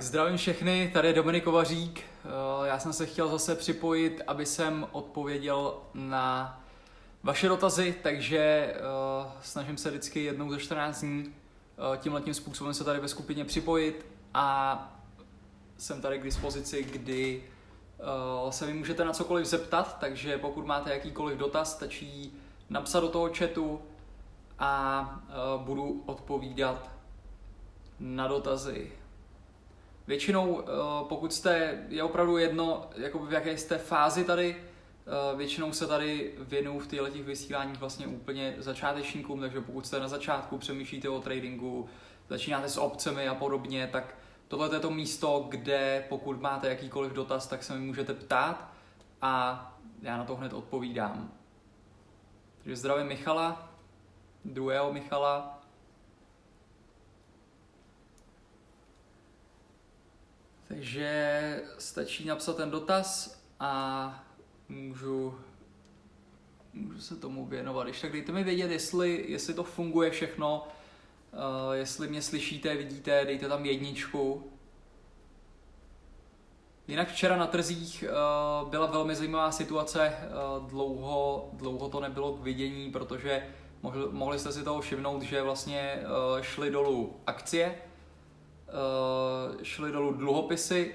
Tak zdravím všechny, tady je Dominik Kovařík. Eh, já jsem se chtěl zase připojit, aby jsem odpověděl na vaše dotazy, takže eh, snažím se vždycky jednou ze 14 dní eh, tímhletím způsobem se tady ve skupině připojit a jsem tady k dispozici, kdy se mi můžete na cokoliv zeptat, takže pokud máte jakýkoliv dotaz, stačí napsat do toho chatu a budu odpovídat na dotazy. Většinou, eh, pokud jste, je opravdu jedno, jako v jaké jste fázi tady, eh, většinou se tady věnuju v těchto těch vysíláních vlastně úplně začátečníkům, takže pokud jste na začátku, přemýšlíte o tradingu, začínáte s obcemi a podobně, tak tohle je to místo, kde pokud máte jakýkoliv dotaz, tak se mi můžete ptát a já na to hned odpovídám. Takže zdravím Michala, druhého Michala, Takže stačí napsat ten dotaz a můžu, můžu se tomu věnovat. Když tak dejte mi vědět, jestli, jestli to funguje všechno, uh, jestli mě slyšíte, vidíte, dejte tam jedničku. Jinak včera na trzích uh, byla velmi zajímavá situace, uh, dlouho, dlouho to nebylo k vidění, protože mohli, mohli jste si toho všimnout, že vlastně šly dolů akcie, šly dolů dluhopisy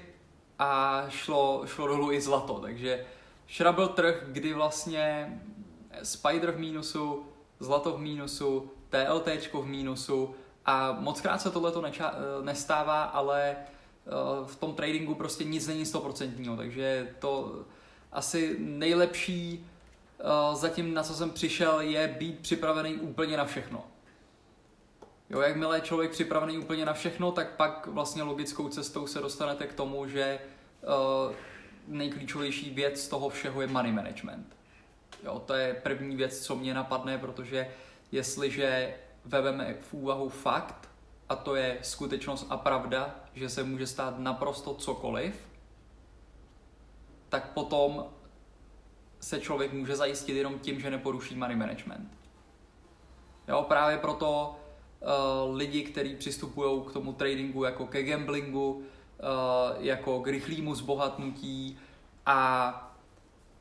a šlo, šlo dolů i zlato. Takže včera byl trh, kdy vlastně Spider v mínusu, zlato v mínusu, TLT v mínusu a moc krát se tohle neča- eh, nestává, ale uh, v tom tradingu prostě nic není stoprocentního, takže to asi nejlepší zatím, na co jsem přišel, je být připravený úplně na všechno. Jo, jakmile je člověk připravený úplně na všechno, tak pak vlastně logickou cestou se dostanete k tomu, že uh, nejklíčovější věc z toho všeho je money management. Jo, to je první věc, co mě napadne, protože jestliže vezmeme v úvahu fakt, a to je skutečnost a pravda, že se může stát naprosto cokoliv, tak potom se člověk může zajistit jenom tím, že neporuší money management. Jo, právě proto uh, lidi, kteří přistupují k tomu tradingu jako ke gamblingu, uh, jako k rychlému zbohatnutí a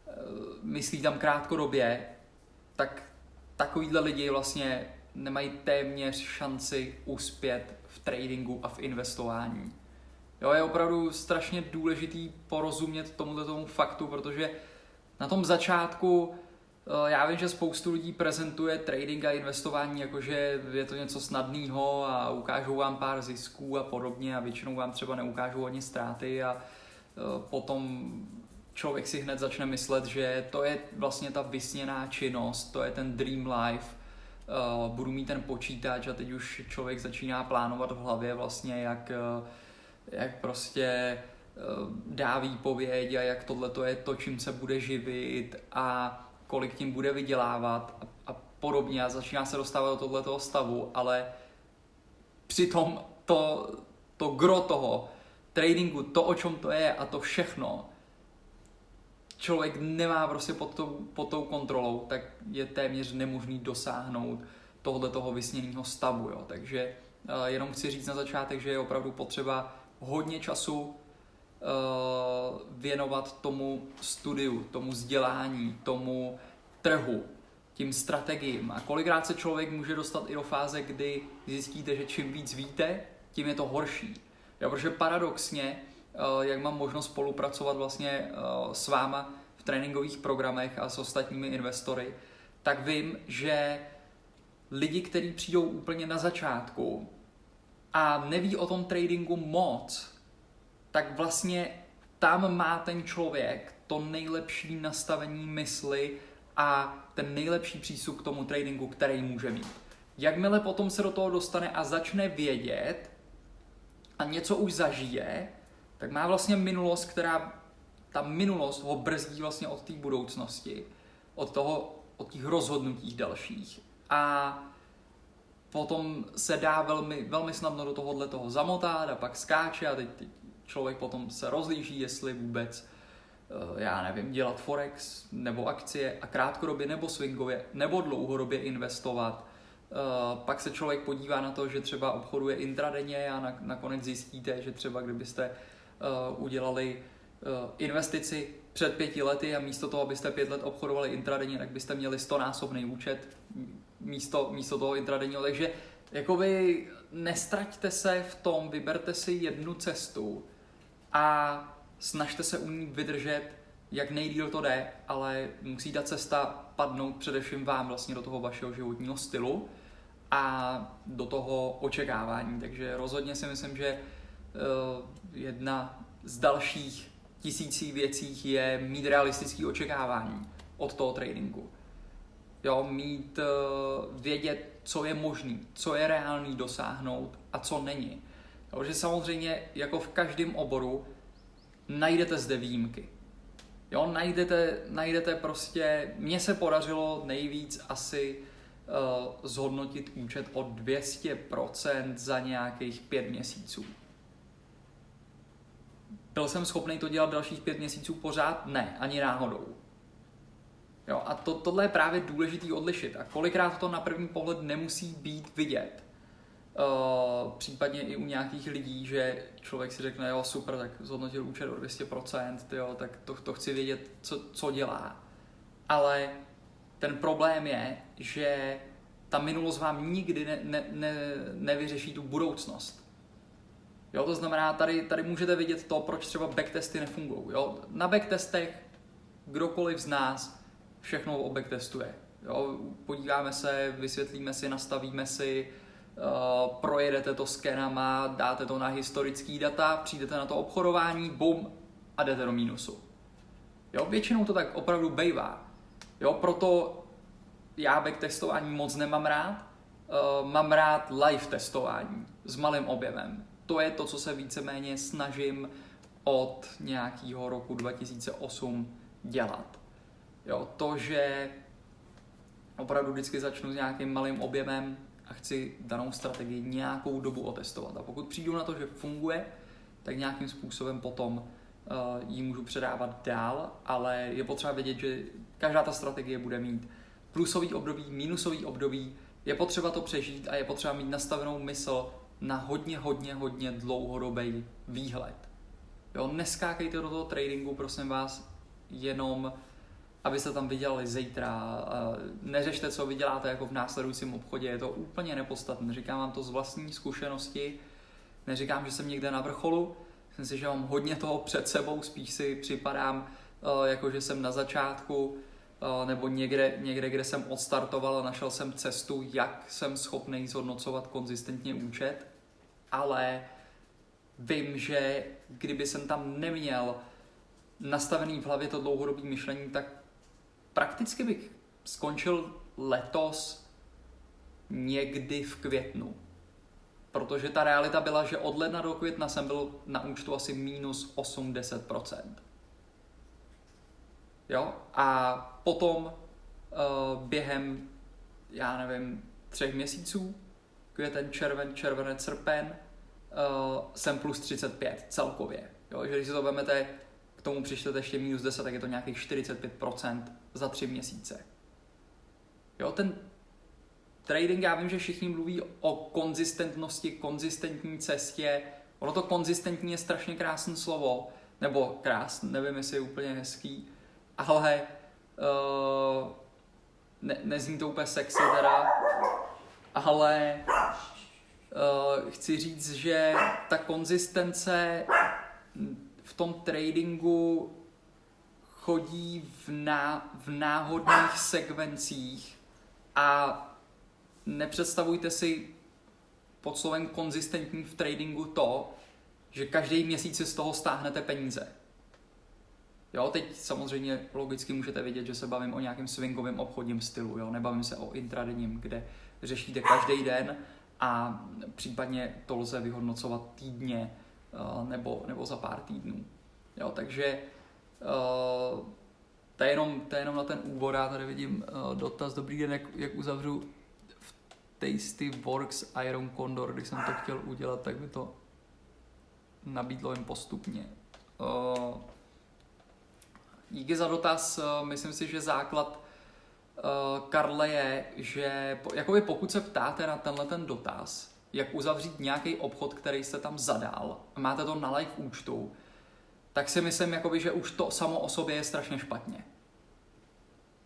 uh, myslí tam krátkodobě, tak takovýhle lidi vlastně nemají téměř šanci uspět v tradingu a v investování. Jo, je opravdu strašně důležitý porozumět tomuto tomu faktu, protože na tom začátku Eh, já vím, že spoustu lidí prezentuje trading a investování jakože je to něco snadného a ukážou vám pár zisků a podobně a většinou vám třeba neukážou ani ztráty a eh, potom člověk si hned začne myslet, že to je vlastně ta vysněná činnost, to je ten dream life, eh, budu mít ten počítač a teď už člověk začíná plánovat v hlavě vlastně, jak, jak prostě dá výpověď a jak tohle to je to, čím se bude živit. A kolik tím bude vydělávat a, a podobně a začíná se dostávat do tohoto stavu, ale přitom to, to gro toho tradingu, to, o čem to je a to všechno, člověk nemá prostě pod tou, pod tou kontrolou, tak je téměř nemožný dosáhnout tohle toho vysněného stavu. Jo. Takže uh, jenom chci říct na začátek, že je opravdu potřeba hodně času věnovat tomu studiu, tomu vzdělání, tomu trhu, tím strategiím. A kolikrát se člověk může dostat i do fáze, kdy zjistíte, že čím víc víte, tím je to horší. Jo, protože paradoxně, uh, jak mám možnost spolupracovat vlastně uh, s váma v tréninkových programech a s ostatními investory, tak vím, že lidi, kteří přijdou úplně na začátku a neví o tom tradingu moc, tak vlastně tam má ten člověk to nejlepší nastavení mysli a ten nejlepší přístup k tomu tradingu, který může mít. Jakmile potom se do toho dostane a začne vědět a něco už zažije, tak má vlastně minulost, která ta minulost ho brzdí vlastně od té budoucnosti, od toho, od těch rozhodnutí dalších. A potom se dá velmi, velmi snadno do tohohle toho zamotat a pak skáče a teď, teď člověk potom se rozlíží, jestli vůbec, eh, já nevím, dělat forex nebo akcie a krátkodobě nebo swingově nebo dlouhodobě investovat. Eh, pak se člověk podívá na to, že třeba obchoduje intradenně a na, nakonec zjistíte, že třeba kdybyste uh, udělali investici před pěti lety a místo toho, abyste pět let obchodovali intradenně, tak byste měli stonásobný účet místo, místo toho intradenního. Takže jakoby nestraťte se v tom, vyberte si jednu cestu a snažte se u ní vydržet, jak nejdíl to jde, ale musí ta cesta padnout především vám vlastně do toho vašeho životního stylu a do toho očekávání. Takže rozhodně si myslím, že uh, jedna z dalších tisící věcí je mít realistické očekávání od toho tradingu. Jo, mít, uh, vědět, co je možný, co je reálný dosáhnout a co není. Že samozřejmě, jako v každém oboru, najdete zde výjimky. Jo, najdete, najdete prostě, mně se podařilo nejvíc asi uh, zhodnotit účet o 200% za nějakých pět měsíců. Byl jsem schopný to dělat dalších pět měsíců pořád? Ne, ani náhodou. Jo, a to, tohle je právě důležitý odlišit. A kolikrát to na první pohled nemusí být vidět. Uh, případně i u nějakých lidí, že člověk si řekne, jo super, tak zhodnotil účet o 200%, tyjo, tak to, to chci vědět, co, co dělá. Ale ten problém je, že ta minulost vám nikdy ne, ne, ne, nevyřeší tu budoucnost. Jo, to znamená, tady, tady můžete vidět to, proč třeba backtesty nefungují. Jo? Na backtestech kdokoliv z nás všechno backtestuje. Jo? Podíváme se, vysvětlíme si, nastavíme si, uh, projedete to skenama, dáte to na historický data, přijdete na to obchodování, bum, a jdete do mínusu. Jo, většinou to tak opravdu bejvá. Jo, proto já backtestování moc nemám rád. Uh, mám rád live testování s malým objemem to je to, co se víceméně snažím od nějakého roku 2008 dělat. Jo, to, že opravdu vždycky začnu s nějakým malým objemem a chci danou strategii nějakou dobu otestovat. A pokud přijdu na to, že funguje, tak nějakým způsobem potom uh, ji můžu předávat dál, ale je potřeba vědět, že každá ta strategie bude mít plusový období, minusový období, je potřeba to přežít a je potřeba mít nastavenou mysl na hodně, hodně, hodně dlouhodobý výhled. Jo, neskákejte do toho tradingu, prosím vás, jenom abyste tam vydělali zítra. Neřešte, co vyděláte jako v následujícím obchodě, je to úplně nepodstatné. Říkám vám to z vlastní zkušenosti, neříkám, že jsem někde na vrcholu, myslím si, že mám hodně toho před sebou, spíš si připadám, e, jako že jsem na začátku, e, nebo někde, někde, kde jsem odstartoval a našel jsem cestu, jak jsem schopný zhodnocovat konzistentně účet ale vím, že kdyby jsem tam neměl nastavený v hlavě to dlouhodobé myšlení, tak prakticky bych skončil letos někdy v květnu. Protože ta realita byla, že od ledna do května jsem byl na účtu asi minus 80%. Jo? A potom uh, během, já nevím, třech měsíců, květen, červen, červenec, srpen, uh, jsem plus 35 celkově. Jo, že když si to vezmete, tomu přišlete ještě minus 10, tak je to nějakých 45% za tři měsíce. Jo, ten trading, já vím, že všichni mluví o konzistentnosti, konzistentní cestě. Ono to konzistentní je strašně krásné slovo, nebo krásný, nevím, jestli je úplně hezký, ale uh, ne, nezní to úplně sexy teda, ale uh, chci říct, že ta konzistence v tom tradingu chodí v, ná, v náhodných sekvencích a nepředstavujte si pod slovem konzistentní v tradingu to, že každý měsíc si z toho stáhnete peníze. Jo, teď samozřejmě logicky můžete vědět, že se bavím o nějakém swingovém obchodním stylu, jo, nebavím se o intradenním, kde řešíte každý den a případně to lze vyhodnocovat týdně nebo, nebo za pár týdnů. Jo, takže eh, to je, jenom, to je jenom na ten úvod, já tady vidím uh, dotaz, dobrý den, jak, jak uzavřu v Tasty Works Iron Condor, když jsem to chtěl udělat, tak by to nabídlo jen postupně. Díky za dotaz, myslím si, že základ Karle, je, že jakoby pokud se ptáte na tenhle ten dotaz, jak uzavřít nějaký obchod, který jste tam zadal, máte to na live účtu, tak si myslím, jakoby, že už to samo o sobě je strašně špatně.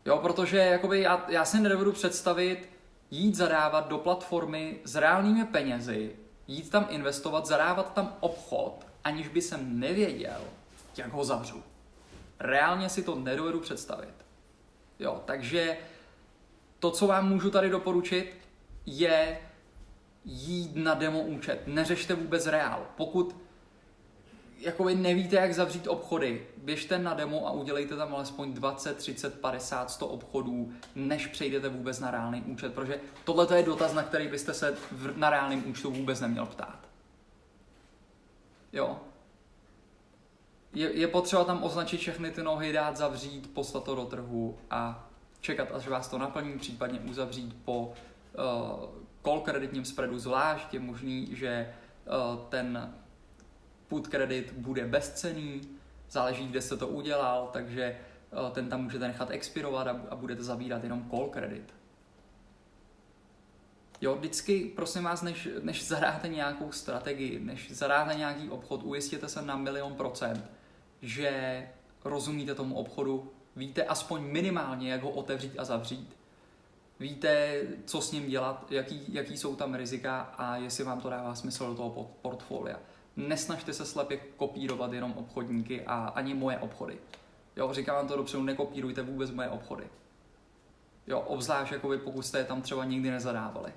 Jo, protože jakoby já, já si nedovedu představit jít zadávat do platformy s reálnými penězi, jít tam investovat, zadávat tam obchod, aniž by jsem nevěděl, jak ho zavřu. Reálně si to nedovedu představit. Jo, takže to, co vám můžu tady doporučit, je jít na demo účet. Neřešte vůbec reál. Pokud jakoby nevíte, jak zavřít obchody, běžte na demo a udělejte tam alespoň 20, 30, 50, 100 obchodů, než přejdete vůbec na reálný účet, protože tohle je dotaz, na který byste se na reálném účtu vůbec neměl ptát. Jo. Je, je potřeba tam označit všechny ty nohy, dát zavřít, poslat to do trhu a čekat, až vás to naplní, případně uzavřít po uh, call kreditním spreadu zvlášť. Je možný, že uh, ten put kredit bude bezcený, záleží, kde se to udělal, takže eh, ten tam můžete nechat expirovat a budete zabírat jenom call kredit. Jo, vždycky, prosím vás, než, než zadáte nějakou strategii, než zadáte nějaký obchod, ujistěte se na milion procent, že rozumíte tomu obchodu, víte aspoň minimálně, jak ho otevřít a zavřít, víte, co s ním dělat, jaký, jaký jsou tam rizika a jestli vám to dává smysl do toho portfolia nesnažte se slepě kopírovat jenom obchodníky a ani moje obchody. Jo, říkám vám to dopředu, nekopírujte vůbec moje obchody. Jo, obzvlášť jakoby, pokud jste je tam třeba nikdy nezadávali.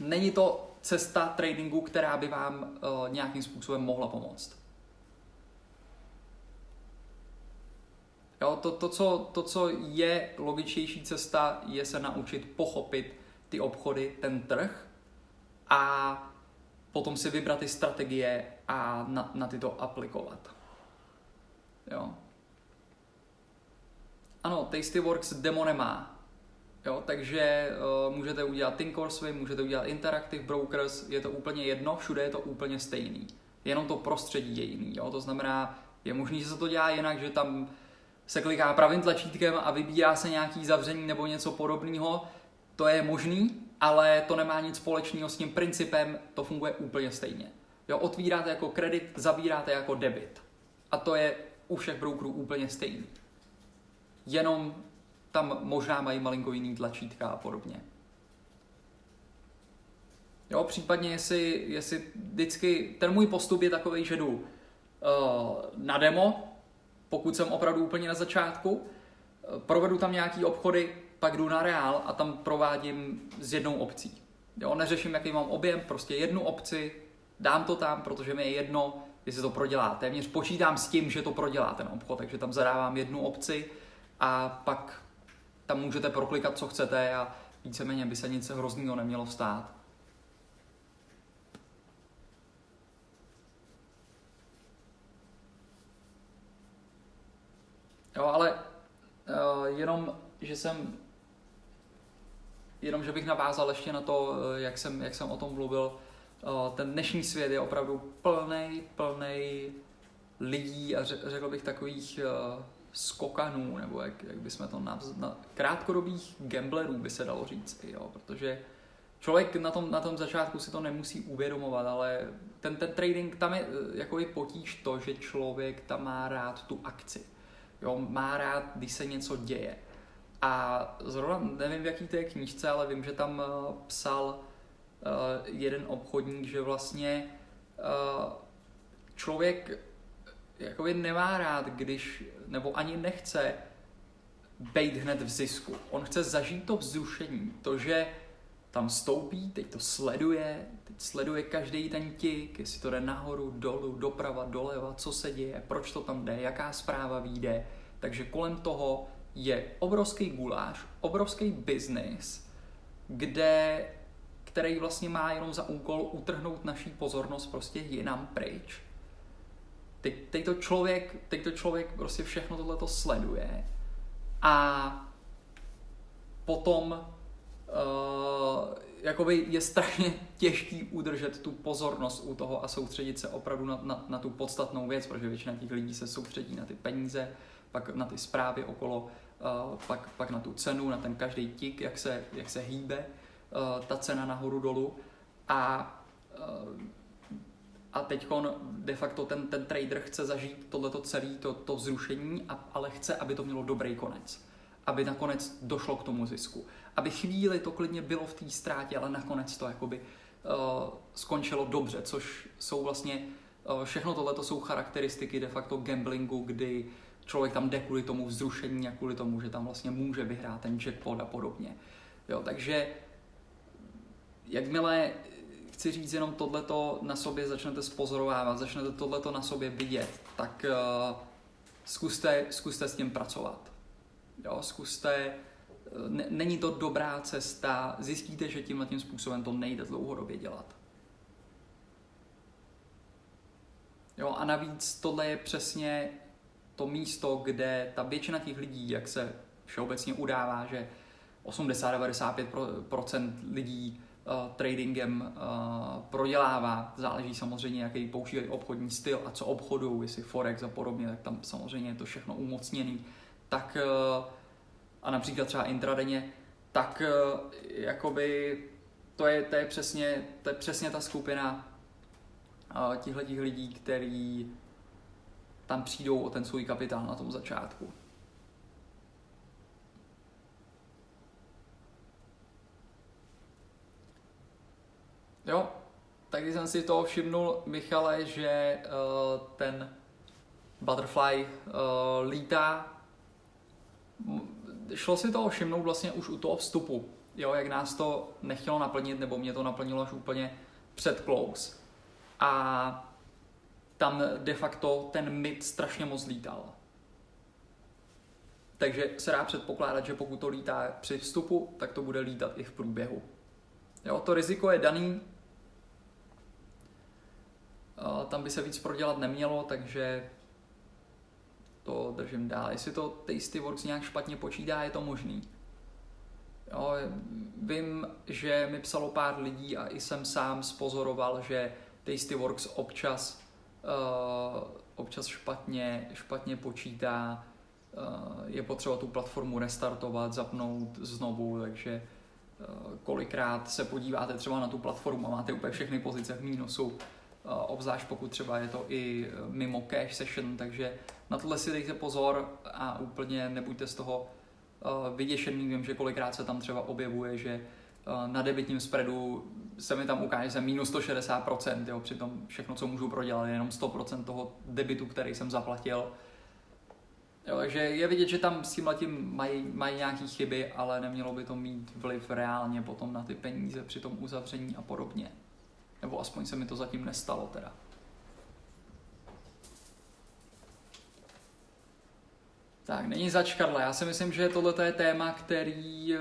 Není to cesta tradingu, která by vám uh, nějakým způsobem mohla pomoct. Jo, to, to, co, to, co je logičtější cesta, je se naučit pochopit ty obchody, ten trh a potom si vybrat ty strategie a na, na ty to aplikovat. Jo. Ano, Tastyworks demo nemá. Jo, takže uh, můžete udělat Thinkorsway, můžete udělat Interactive Brokers, je to úplně jedno, všude je to úplně stejný. Jenom to prostředí je jiný. Jo? To znamená, je možné, že se to dělá jinak, že tam se kliká pravým tlačítkem a vybírá se nějaký zavření nebo něco podobného. To je možný, ale to nemá nic společného s tím principem, to funguje úplně stejně. Jo, otvíráte jako kredit, zabíráte jako debit. A to je u všech brokerů úplně stejný. Jenom tam možná mají malinko jiný tlačítka a podobně. Jo, případně jestli, jestli vždycky, ten můj postup je takový, že jdu uh, na demo, pokud jsem opravdu úplně na začátku, uh, provedu tam nějaký obchody, pak jdu na reál a tam provádím s jednou obcí. Jo, neřeším, jaký mám objem, prostě jednu obci, dám to tam, protože mi je jedno, jestli to prodělá. Téměř počítám s tím, že to prodělá ten obchod, takže tam zadávám jednu obci a pak tam můžete proklikat, co chcete a víceméně by se nic hroznýho nemělo stát. Jo, ale uh, jenom, že jsem jenom, že bych navázal ještě na to, eh, jak jsem, jak jsem o tom mluvil, eh, ten dnešní svět je opravdu plný, plný lidí a řekl bych takových skokanů, nebo jak, jak bychom to na, krátkodobých gamblerů by se dalo říct, jo, protože člověk na tom, na tom začátku si to nemusí uvědomovat, ale ten, ten trading, tam je jako i potíž to, že člověk tam má rád tu akci. Jo, má rád, když se něco děje. A zrovna nevím, v jaký to je knížce, ale vím, že tam uh, psal uh, jeden obchodník, že vlastně uh, člověk jakoby nemá rád, když, nebo ani nechce být hned v zisku. On chce zažít to vzrušení, to, že tam stoupí, teď to sleduje, teď sleduje každý ten tik, jestli to jde nahoru, dolů, doprava, doleva, co se děje, proč to tam jde, jaká zpráva vyjde. Takže kolem toho je obrovský guláš, obrovský biznis, kde, který vlastně má jenom za úkol utrhnout naší pozornost prostě jinam pryč. Teď, teď, to člověk, teď to člověk prostě všechno tohleto sleduje a potom uh, jakoby je strašně těžký udržet tu pozornost u toho a soustředit se opravdu na, na, na tu podstatnou věc, protože většina těch lidí se soustředí na ty peníze, pak na ty zprávy okolo, uh, pak, pak na tu cenu, na ten každý tik, jak se, jak se hýbe uh, ta cena nahoru dolů. A, a teď de facto ten, ten trader chce zažít tohleto celé, to, to vzrušení, a, ale chce, aby to mělo dobrý konec. Aby nakonec došlo k tomu zisku. Aby chvíli to klidně bylo v té ztrátě, ale nakonec to jakoby uh, skončilo dobře, což jsou vlastně uh, všechno tohle jsou charakteristiky de facto gamblingu, kdy člověk tam jde kvůli tomu vzrušení a kvůli tomu, že tam vlastně může vyhrát ten jackpot a podobně. Jo, takže jakmile chci říct jenom tohleto na sobě začnete spozorovávat, začnete tohleto na sobě vidět, tak uh, zkuste, zkuste s tím pracovat. Jo, zkuste, není to dobrá cesta, zjistíte, že tímhle tím způsobem to nejde dlouhodobě dělat. Jo, a navíc tohle je přesně to místo, kde ta většina těch lidí, jak se všeobecně udává, že 80-95% lidí uh, tradingem uh, prodělává. Záleží samozřejmě, jaký používají obchodní styl a co obchodují, jestli Forex a podobně, tak tam samozřejmě je to všechno umocněný. Tak uh, a například třeba intradenně, tak uh, jakoby to je, to je, přesně, to je přesně ta skupina uh, těchto lidí, který tam přijdou o ten svůj kapitál na tom začátku. Jo, tak jsem si toho všimnul, Michale, že uh, ten butterfly uh, lítá. Šlo si toho všimnout vlastně už u toho vstupu, jo, jak nás to nechtělo naplnit, nebo mě to naplnilo až úplně před close. A tam de facto ten mit strašně moc lítal. Takže se dá předpokládat, že pokud to lítá při vstupu, tak to bude lítat i v průběhu. Jo, to riziko je daný, tam by se víc prodělat nemělo, takže to držím dál. Jestli to Tastyworks nějak špatně počítá, je to možný. Jo, vím, že mi psalo pár lidí a i jsem sám spozoroval, že Tastyworks občas, uh, občas špatně, špatně počítá, uh, je potřeba tu platformu restartovat, zapnout znovu, takže uh, kolikrát se podíváte třeba na tu platformu a máte úplně všechny pozice v mínusu, obzvlášť pokud třeba je to i e, mimo cache session, takže na tohle si dejte pozor a úplně nebuďte z toho e, vyděšený. Vím, že kolikrát se tam třeba objevuje, že na debitním spreadu se mi tam ukáže, že jsem minus 160%, jo, přitom všechno, co můžu prodělat, je jenom 100% toho debitu, který jsem zaplatil. Jo, takže je vidět, že tam s tím letím mají, mají nějaké chyby, ale nemělo by to mít vliv reálně potom na ty peníze při tom uzavření a podobně. Nebo aspoň se mi to zatím nestalo teda. Tak, není zač, Karle. Já si myslím, že tohle je téma, který eh,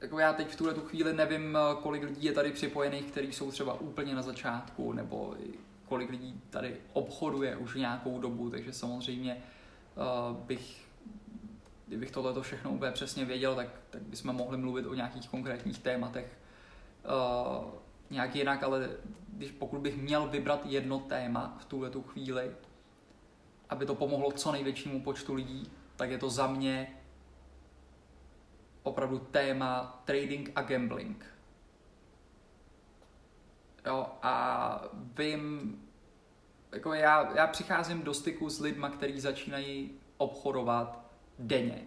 jako já teď v tuhle tu chvíli nevím, eh, kolik lidí je tady připojených, kteří jsou třeba úplně na začátku, nebo kolik lidí tady obchoduje už nějakou dobu, takže samozřejmě uh, bych, kdybych tohle všechno úplně přesně věděl, tak, tak bychom mohli mluvit o nějakých konkrétních tématech. Nějak jinak, ale když, pokud bych měl vybrat jedno téma v tuhle tu chvíli, aby to pomohlo co největšímu počtu lidí, tak je to za mě opravdu téma trading a gambling. Jo, a vím, jako já, já přicházím do styku s lidma, kteří začínají obchodovat denně.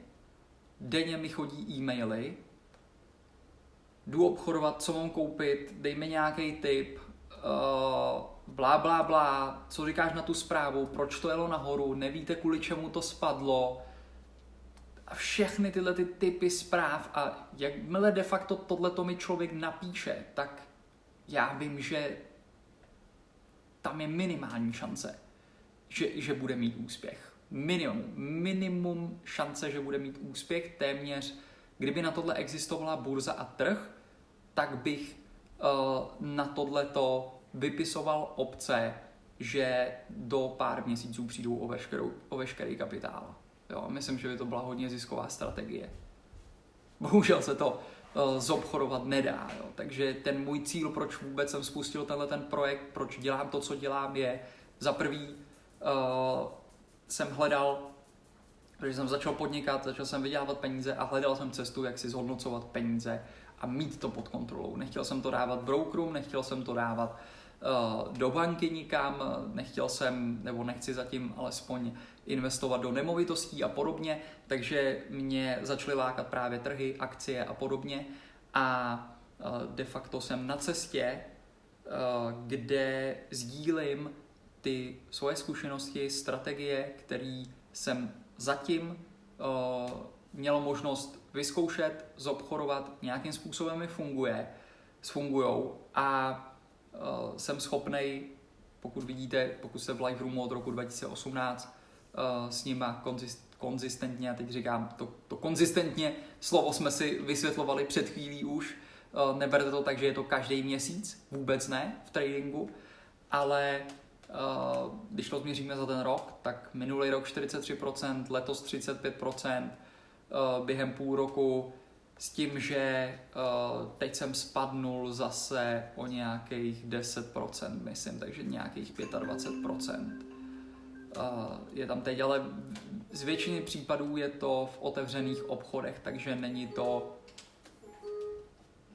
Denně mi chodí e-maily, jdu obchodovat, co mám koupit, dej mi nějaký tip, uh, blá, blá, blá, co říkáš na tu zprávu, proč to jelo nahoru, nevíte, kvůli čemu to spadlo, a všechny tyhle ty typy zpráv a jakmile de facto tohle to mi člověk napíše, tak já vím, že tam je minimální šance, že, že bude mít úspěch. Minimum, minimum šance, že bude mít úspěch, téměř, kdyby na tohle existovala burza a trh, tak bych uh, na tohleto vypisoval obce, že do pár měsíců přijdou o, veškerou, o veškerý kapitál. Jo, myslím, že by to byla hodně zisková strategie. Bohužel se to uh, zobchodovat nedá. Jo. Takže ten můj cíl, proč vůbec jsem spustil tenhle ten projekt, proč dělám to, co dělám, je za prvý uh, jsem hledal protože jsem začal podnikat, začal jsem vydělávat peníze a hledal jsem cestu, jak si zhodnocovat peníze a mít to pod kontrolou. Nechtěl jsem to dávat brokerům, nechtěl jsem to dávat uh, do banky nikam, nechtěl jsem, nebo nechci zatím alespoň investovat do nemovitostí a podobně, takže mě začaly lákat právě trhy, akcie a podobně a uh, de facto jsem na cestě, uh, kde sdílím ty svoje zkušenosti, strategie, které jsem zatím uh, měl možnost vyzkoušet, zobchodovat, nějakým způsobem mi funguje, fungujou a uh, jsem schopný, pokud vidíte, pokud jste v Live Roomu od roku 2018 uh, s nima konzist, konzistentně, a teď říkám to, to konzistentně, slovo jsme si vysvětlovali před chvílí už, uh, neberte to tak, že je to každý měsíc, vůbec ne v tradingu, ale Uh, když to změříme za ten rok, tak minulý rok 43%, letos 35%, uh, během půl roku s tím, že uh, teď jsem spadnul zase o nějakých 10%, myslím, takže nějakých 25%. Je tam teď, ale z většiny případů je to v otevřených obchodech, takže není to,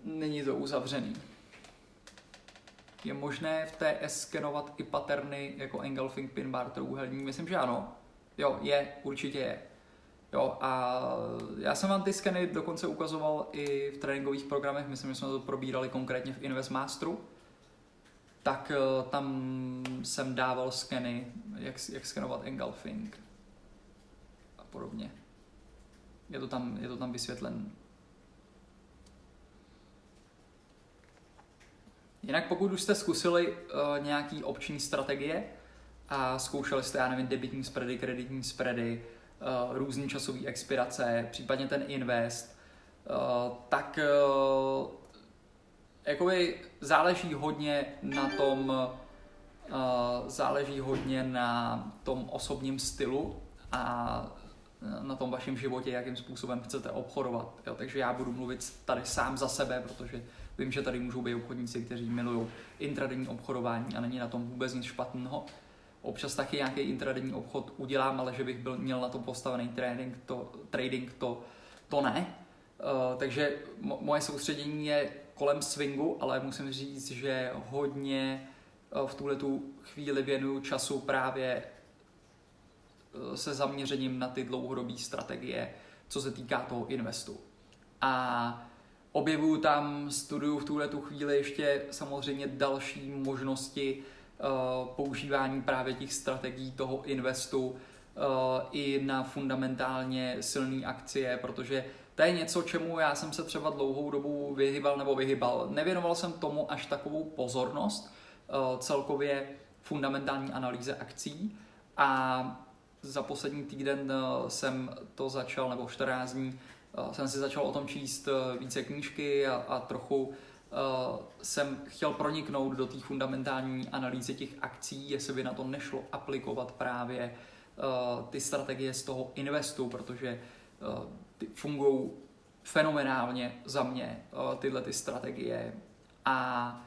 není to uzavřený. Je možné v TS skenovat i paterny jako engulfing pin bar trůhelník? Myslím, že ano. Jo, je, určitě je. Jo, a já jsem vám ty skeny dokonce ukazoval i v tréninkových programech, myslím, že jsme to probírali konkrétně v Invest Masteru. Tak eh, tam jsem dával skeny, jak, jak skenovat engulfing a podobně. Je to tam, je to tam vysvětlen Jinak pokud už jste zkusili uh, nějaký opční strategie a zkoušeli jste, já nevím, debitní spready, kreditní spready, uh, různý časový expirace, případně ten invest, uh, tak uh, jakoby záleží hodně na tom, uh, záleží hodně na tom osobním stylu a na tom vašem životě, jakým způsobem chcete obchodovat. Jo? Takže já budu mluvit tady sám za sebe, protože Vím, že tady můžou být obchodníci, kteří milují intradenní obchodování a není na tom vůbec nic špatného. Občas taky nějaký intradenní obchod udělám, ale že bych byl, měl na to postavený trading, to, trading, to, to ne. Uh, takže mo- moje soustředění je kolem swingu, ale musím říct, že hodně uh, v tuhle tu chvíli věnuju času právě uh, se zaměřením na ty dlouhodobé strategie, co se týká toho investu. A objevuju tam, studuju v tuhle tu chvíli ještě samozřejmě další možnosti uh, používání právě těch strategií toho investu uh, i na fundamentálně silné akcie, protože to je něco, čemu já jsem se třeba dlouhou dobu vyhybal nebo vyhybal. Nevěnoval jsem tomu až takovou pozornost, uh, celkově fundamentální analýze akcí a za poslední týden jsem to začal, nebo 14 dní, jsem si začal o tom číst eh, více knížky a, a trochu uh, jsem chtěl proniknout do té fundamentální analýzy těch akcí, jestli by na to nešlo aplikovat právě uh, ty strategie z toho investu, protože uh, fungují fenomenálně za mě uh, tyhle ty strategie. A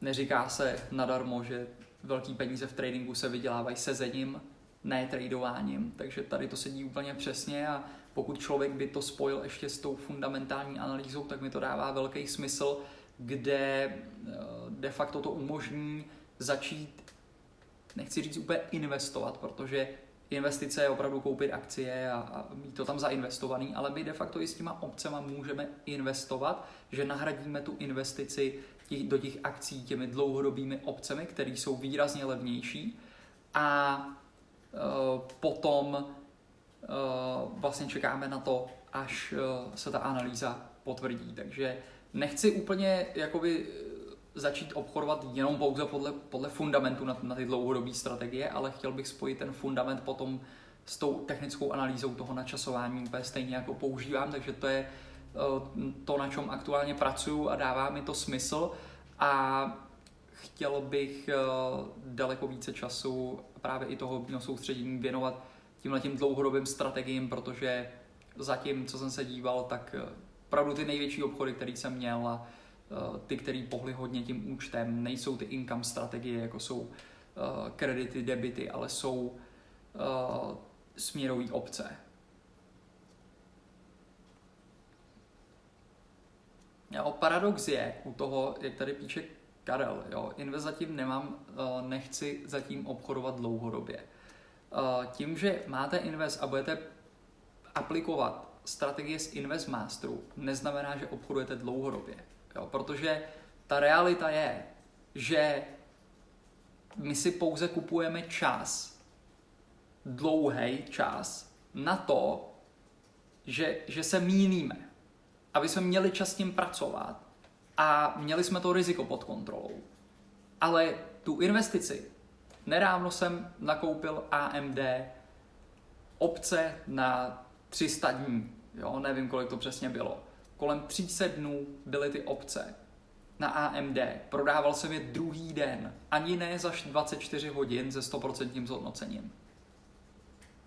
neříká se nadarmo, že velký peníze v tradingu se vydělávají sezením, ne tradováním, takže tady to sedí úplně přesně a pokud člověk by to spojil ještě s tou fundamentální analýzou, tak mi to dává velký smysl, kde eh, de facto to umožní začít, nechci říct úplně investovat, protože investice je opravdu koupit akcie a, a mít to tam zainvestovaný, ale my de facto i s těma obcema můžeme investovat, že nahradíme tu investici těch, do těch akcí těmi dlouhodobými obcemi, které jsou výrazně levnější a e, potom vlastně čekáme na to, až eh, se ta analýza potvrdí. Takže nechci úplně jakoby eh, začít obchodovat jenom pouze podle, podle fundamentu na, na ty dlouhodobé strategie, ale chtěl bych spojit ten fundament potom s tou technickou analýzou toho načasování úplně stejně jako používám, takže to je to, na čem aktuálně pracuju a dává mi to smysl a chtěl bych daleko více času právě i toho soustředění věnovat tímhle tím dlouhodobým strategiím, protože zatím, co jsem se díval, tak eh, opravdu ty největší obchody, které jsem měl a eh, ty, který pohly hodně tím účtem, nejsou ty income strategie, jako jsou eh, kredity, debity, ale jsou směrový opce. Jo, paradox je u toho, jak tady píše Karel, jo, invest zatím nemám, nechci zatím obchodovat dlouhodobě. Eh, tím, že máte invest a budete aplikovat strategie z Invest Masteru, neznamená, že obchodujete dlouhodobě. Jo, protože ta realita je, že my si pouze kupujeme čas, dlouhý čas, na to, že, že se míníme. Aby jsme měli čas s tím pracovat a měli jsme to riziko pod kontrolou. Ale tu investici, nedávno jsem nakoupil AMD obce na 300 dní, jo, nevím, kolik to přesně bylo. Kolem 300 dnů byly ty obce na AMD. Prodával jsem je druhý den, ani ne za 24 hodin se 100% zhodnocením.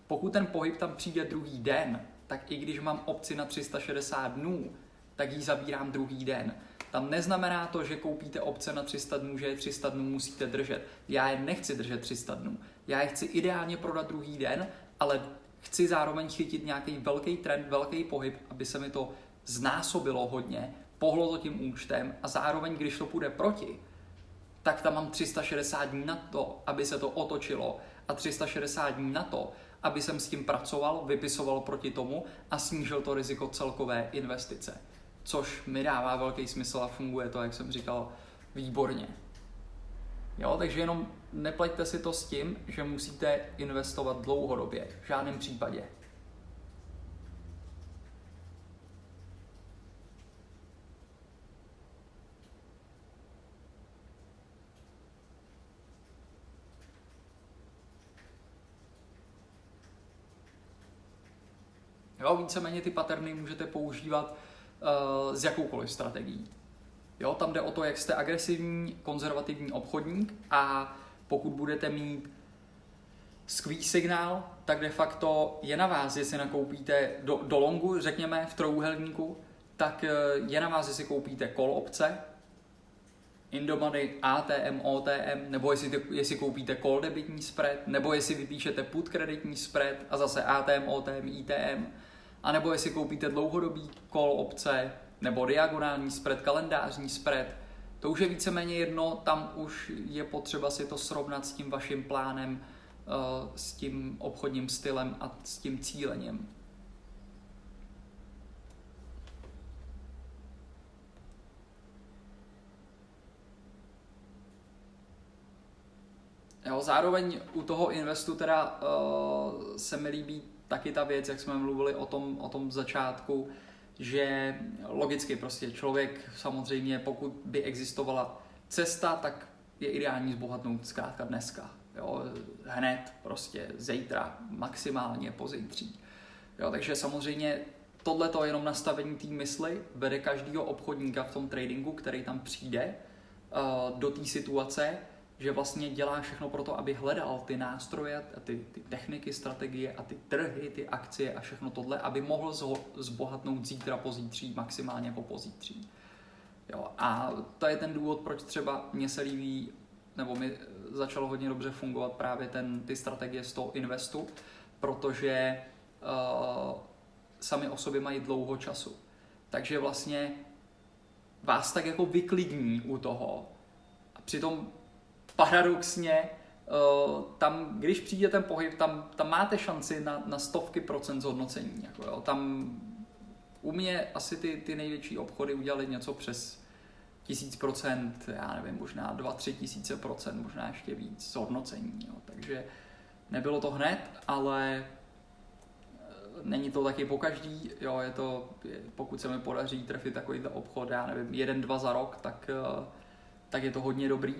Pokud ten pohyb tam přijde druhý den, tak i když mám opci na 360 dnů, tak ji zabírám druhý den. Tam neznamená to, že koupíte opce na 300 dnů, že je 300 dnů musíte držet. Já je nechci držet 300 dnů. Já je chci ideálně prodat druhý den, ale chci zároveň chytit nějaký velký trend, velký pohyb, aby se mi to znásobilo hodně, pohlo to tím účtem a zároveň, když to půjde proti, tak tam mám 360 dní na to, aby se to otočilo a 360 dní na to, aby jsem s tím pracoval, vypisoval proti tomu a snížil to riziko celkové investice. Což mi dává velký smysl a funguje to, jak jsem říkal, výborně. Jo, takže jenom nepleťte si to s tím, že musíte investovat dlouhodobě. V žádném případě. Jo, víceméně ty paterny můžete používat s jakoukoliv strategií. Jo, tam jde o to, jak jste agresivní, konzervativní obchodník a pokud budete mít skvělý signál, tak de facto je na vás, jestli nakoupíte do, do longu, řekněme v trojuhelníku, tak eh, je na vás, jestli koupíte call opce, Indomany, ATM, OTM, nebo jestli, jestli koupíte call debitní spread, nebo jestli vypíšete put kreditní spread a zase ATM, OTM, ITM, anebo jestli koupíte dlouhodobý call opce, nebo diagonální spread, kalendářní spread, to už je víceméně jedno, tam už je potřeba si to srovnat s tím vaším plánem, eh, s tím obchodním stylem a s tím cílením. Jo, zároveň u toho investu teda uh, se mi líbí taky ta věc, jak jsme mluvili o tom, o tom začátku, že logicky prostě člověk samozřejmě, pokud by existovala cesta, tak je ideální zbohatnout zkrátka dneska. Jo, hned, prostě zítra, maximálně pozítří. Jo, takže samozřejmě tohle to jenom nastavení té mysli vede každého obchodníka v tom tradingu, který tam přijde uh, do té situace, že vlastně dělá všechno pro to, aby hledal ty nástroje, ty, ty techniky, strategie a ty trhy, ty akcie a všechno tohle, aby mohl zbohatnout zítra, pozítří, maximálně po pozítří. Jo, a to je ten důvod, proč třeba mě se líbí, nebo mi začalo hodně dobře fungovat právě ten, ty strategie z toho investu, protože uh, sami o sobě mají dlouho času. Takže vlastně vás tak jako vyklidní u toho a přitom paradoxně uh, tam, když přijde ten pohyb, tam, tam máte šanci na, na stovky procent zhodnocení. Jako jo. Tam u mě asi ty, ty největší obchody udělali něco přes tisíc procent, já nevím, možná dva, tři tisíce procent, možná ještě víc zhodnocení. Jo. Takže nebylo to hned, ale eh, není to taky po každý, jo, je to, pokud se mi podaří trefit takovýhle obchod, já nevím, jeden, dva za rok, tak, eh, tak je to hodně dobrý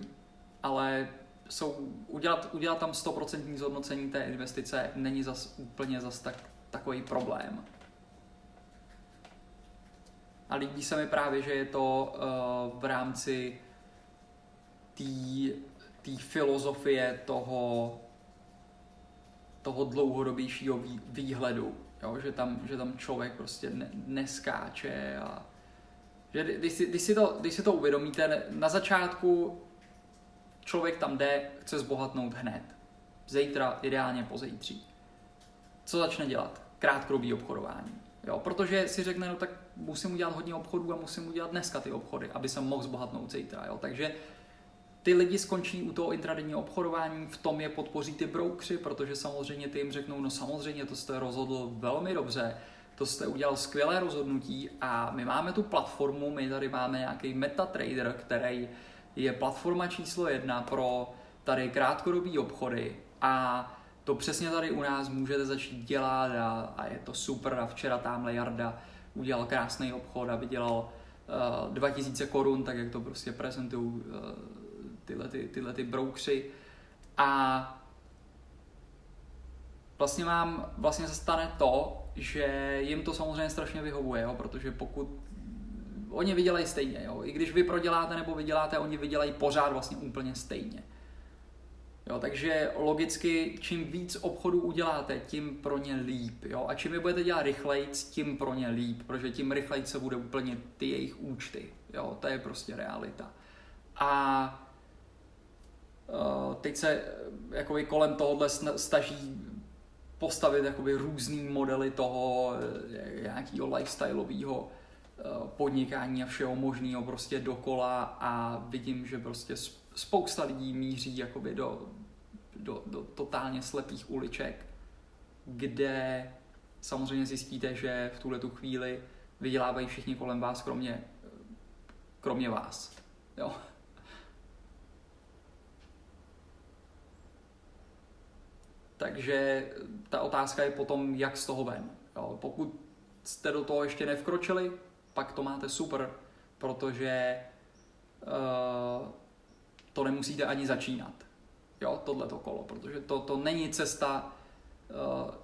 ale jsou, udělat, udělat tam 100% zhodnocení té investice není zas úplně zas tak, takový problém. A líbí se mi právě, že je to uh, v rámci té filozofie toho, toho dlouhodobějšího výhledu. Jo? Že, tam, že tam člověk prostě ne, neskáče a že když si, když, si to, když si to uvědomíte, na začátku člověk tam jde, chce zbohatnout hned. Zítra, ideálně pozítří. co začne dělat? Krátkodobý obchodování. Jo, protože si řekne, no tak musím udělat hodně obchodů a musím udělat dneska ty obchody, aby jsem mohl zbohatnout zítra. Jo. Takže ty lidi skončí u toho intradenního obchodování, v tom je podpoří ty broukři, protože samozřejmě ty jim řeknou, no samozřejmě to jste rozhodl velmi dobře, to jste udělal skvělé rozhodnutí a my máme tu platformu, my tady máme nějaký MetaTrader, který je platforma číslo jedna pro tady krátkodobý obchody a to přesně tady u nás můžete začít dělat a, a je to super. A včera tamhle Jarda udělal krásný obchod a vydělal uh, 2000 korun, tak jak to prostě prezentují uh, tyhle, ty, tyhle ty broukři. A vlastně mám, vlastně se stane to, že jim to samozřejmě strašně vyhovuje, jo, protože pokud oni vydělají stejně, jo, i když vy proděláte nebo vyděláte, oni vydělají pořád vlastně úplně stejně. Jo, takže logicky, čím víc obchodů uděláte, tím pro ně líp. Jo? A čím je budete dělat rychleji, tím pro ně líp, protože tím rychleji se bude úplně ty jejich účty. Jo? To je prostě realita. A uh, teď se jakoby, kolem tohohle staží postavit jakoby, různý modely toho eh, nějakého lifestyleového eh, podnikání a všeho možného prostě dokola a vidím, že prostě spousta lidí míří jakoby do, do, do totálně slepých uliček, kde samozřejmě zjistíte, že v tuhle tu chvíli vydělávají všichni kolem vás, kromě, kromě vás. Jo. Takže ta otázka je potom, jak z toho ven. Jo. Pokud jste do toho ještě nevkročili, pak to máte super, protože uh, to nemusíte ani začínat. Jo, tohleto kolo, protože to, to není cesta, uh,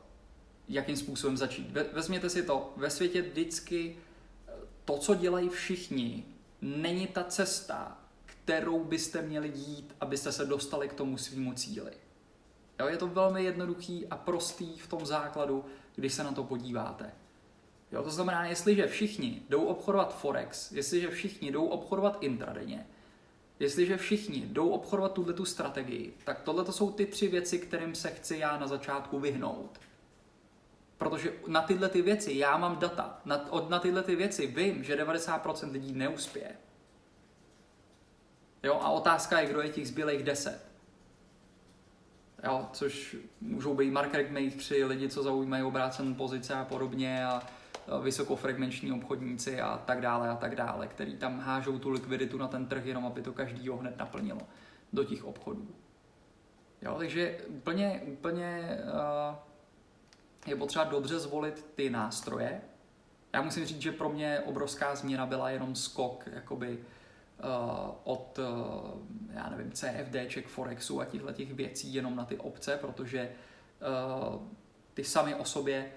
jakým způsobem začít. Ve, vezměte si to, ve světě vždycky eh, to, co dělají všichni, není ta cesta, kterou byste měli jít, abyste se dostali k tomu svýmu cíli. Jo, je to velmi jednoduchý a prostý v tom základu, když se na to podíváte. Jo, to znamená, jestliže všichni jdou obchodovat Forex, jestliže všichni jdou obchodovat intradenně, Jestliže všichni jdou obchodovat tuhle tu strategii, tak tohle to jsou ty tři věci, kterým se chci já na začátku vyhnout. Protože na tyhle ty věci já mám data. Na, od, na tyhle ty věci vím, že 90% lidí neuspěje. Jo, a otázka je, kdo je těch zbylých 10. Jo, což můžou být market makeři, lidi, co zaujímají obrácenou pozice a podobně a vysokofrekvenční obchodníci a tak dále a tak dále, který tam hážou tu likviditu na ten trh jenom, aby to každýho hned naplnilo do těch obchodů. Jo, takže úplně, úplně uh, je potřeba dobře zvolit ty nástroje. Já musím říct, že pro mě obrovská změna byla jenom skok jakoby, uh, od, uh, já nevím, CFDček, Forexu a těchto těch věcí jenom na ty obce, protože uh, ty sami o sobě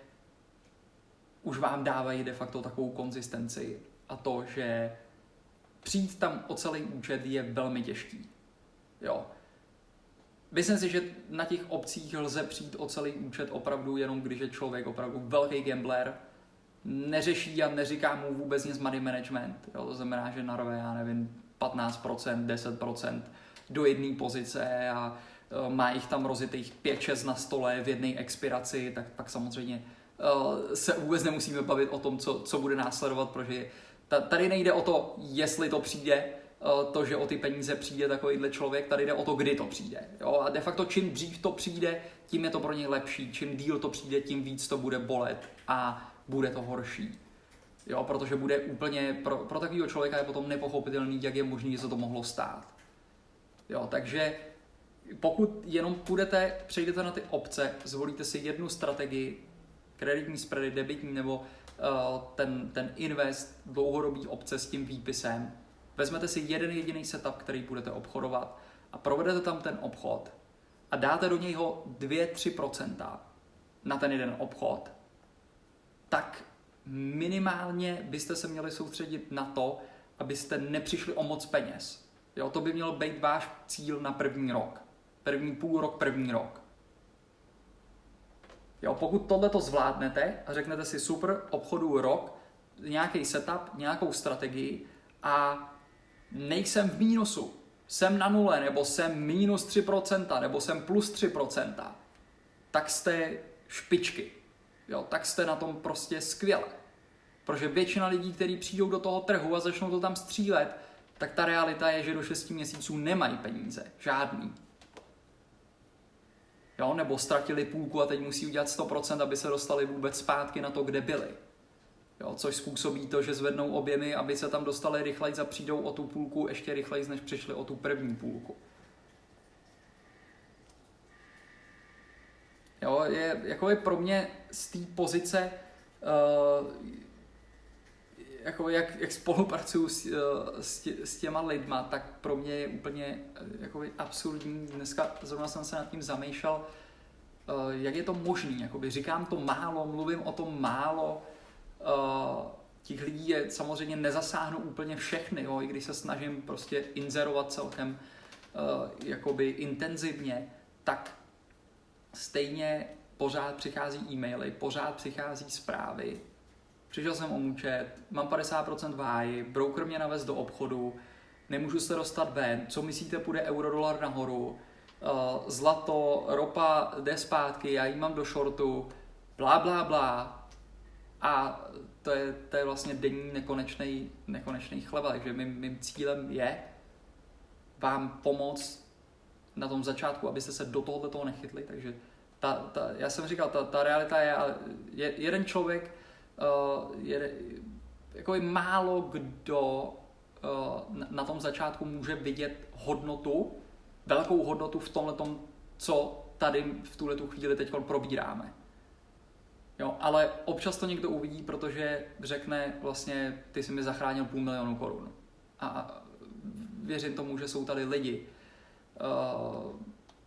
už vám dávají de facto takovou konzistenci a to, že přijít tam o celý účet je velmi těžký. Jo. Myslím si, že na těch obcích lze přijít o celý účet opravdu jenom, když je člověk opravdu velký gambler, neřeší a neříká mu vůbec nic money management. Jo. To znamená, že narve, já nevím, 15%, 10% do jedné pozice a e, má jich tam rozitých 5-6 na stole v jedné expiraci, tak pak samozřejmě se vůbec nemusíme bavit o tom, co, co bude následovat, protože tady nejde o to, jestli to přijde, eh, to, že o ty peníze přijde takovýhle člověk, tady jde o to, kdy to přijde. Jo? A de facto čím dřív to přijde, tím je to pro něj lepší. Čím díl to přijde, tím víc to bude bolet a bude to horší. Jo, protože bude úplně, pro, pro takového člověka je potom nepochopitelný, jak je možné, že se to mohlo stát. Jo, takže pokud jenom půjdete, přejdete na ty obce, zvolíte si jednu strategii, kreditní spready, debitní nebo uh, ten, ten invest dlouhodobý obce s tím výpisem. Vezmete si jeden jediný setup, který budete obchodovat a provedete tam ten obchod a dáte do nějho 2-3% na ten jeden obchod, tak minimálně byste se měli soustředit na to, abyste nepřišli o moc peněz. Jo, to by měl být váš cíl na první rok. První půl rok, první rok. Jo, pokud tohle to zvládnete a řeknete si super, obchodu rok, nějaký setup, nějakou strategii a nejsem v mínusu, jsem na nule, nebo jsem minus 3%, nebo jsem plus 3%, tak jste špičky, jo, tak jste na tom prostě skvěle. Protože většina lidí, kteří přijdou do toho trhu a začnou to tam střílet, tak ta realita je, že do 6 měsíců nemají peníze. Žádný. Jo, nebo ztratili půlku a teď musí udělat 100%, aby se dostali vůbec zpátky na to, kde byli. Jo, což způsobí to, že zvednou objemy, aby se tam dostali rychleji a přijdou o tu půlku ještě rychleji, než přišli o tu první půlku. Jo, je, jako je pro mě z té pozice, uh, jako jak, jak spolupracuju s, uh, s, tě, s těma lidma, tak pro mě je úplně uh, jako absurdní. Dneska zrovna jsem se nad tím zamýšlel, uh, jak je to možné. Jakoby říkám to málo, mluvím o tom málo. Těch lidí je samozřejmě nezasáhnu úplně všechny, jo, i když se snažím prostě inzerovat celkem jakoby intenzivně, tak stejně pořád přichází e-maily, pořád přichází zprávy. Přišel jsem o účet, mám 50% váji, broker mě navez do obchodu, nemůžu se dostat ven, co myslíte, půjde euro-dolar nahoru, uh, zlato, ropa jde zpátky, já jí mám do shortu, blá, blá, blá. A to je, to je vlastně denní nekonečný, nekonečný chleba, takže mým, mým cílem je vám pomoct na tom začátku, abyste se do tohoto toho nechytli, takže ta, ta, já jsem říkal, ta, ta realita je, je jeden člověk, je, jako je málo kdo uh, na, na tom začátku může vidět hodnotu, velkou hodnotu v tomhle tom, co tady v tuhle tu chvíli teď probíráme. Jo, ale občas to někdo uvidí, protože řekne vlastně, ty jsi mi zachránil půl milionu korun. A věřím tomu, že jsou tady lidi, uh,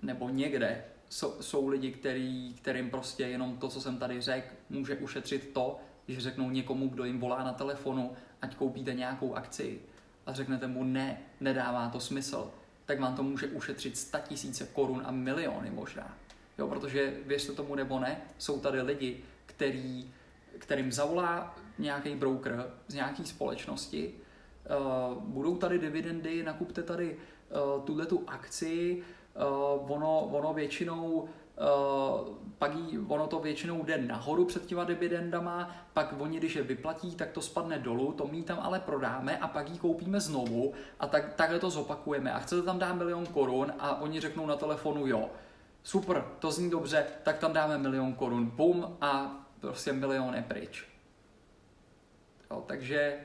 nebo někde jsou, jsou lidi, který, kterým prostě jenom to, co jsem tady řekl, může ušetřit to, když řeknou někomu, kdo jim volá na telefonu, ať koupíte nějakou akci a řeknete mu ne, nedává to smysl, tak vám to může ušetřit 100 tisíce korun a miliony možná. Jo, protože věřte tomu nebo ne, jsou tady lidi, který, kterým zavolá nějaký broker z nějaké společnosti, uh, budou tady dividendy, nakupte tady uh, tuhle tu akci, uh, ono, ono většinou pak jí, ono to většinou jde nahoru před těma dividendama, pak oni, když je vyplatí, tak to spadne dolů, to my tam ale prodáme a pak ji koupíme znovu a tak, takhle to zopakujeme. A chcete tam dát milion korun a oni řeknou na telefonu jo, super, to zní dobře, tak tam dáme milion korun, bum a prostě milion je pryč. Jo, takže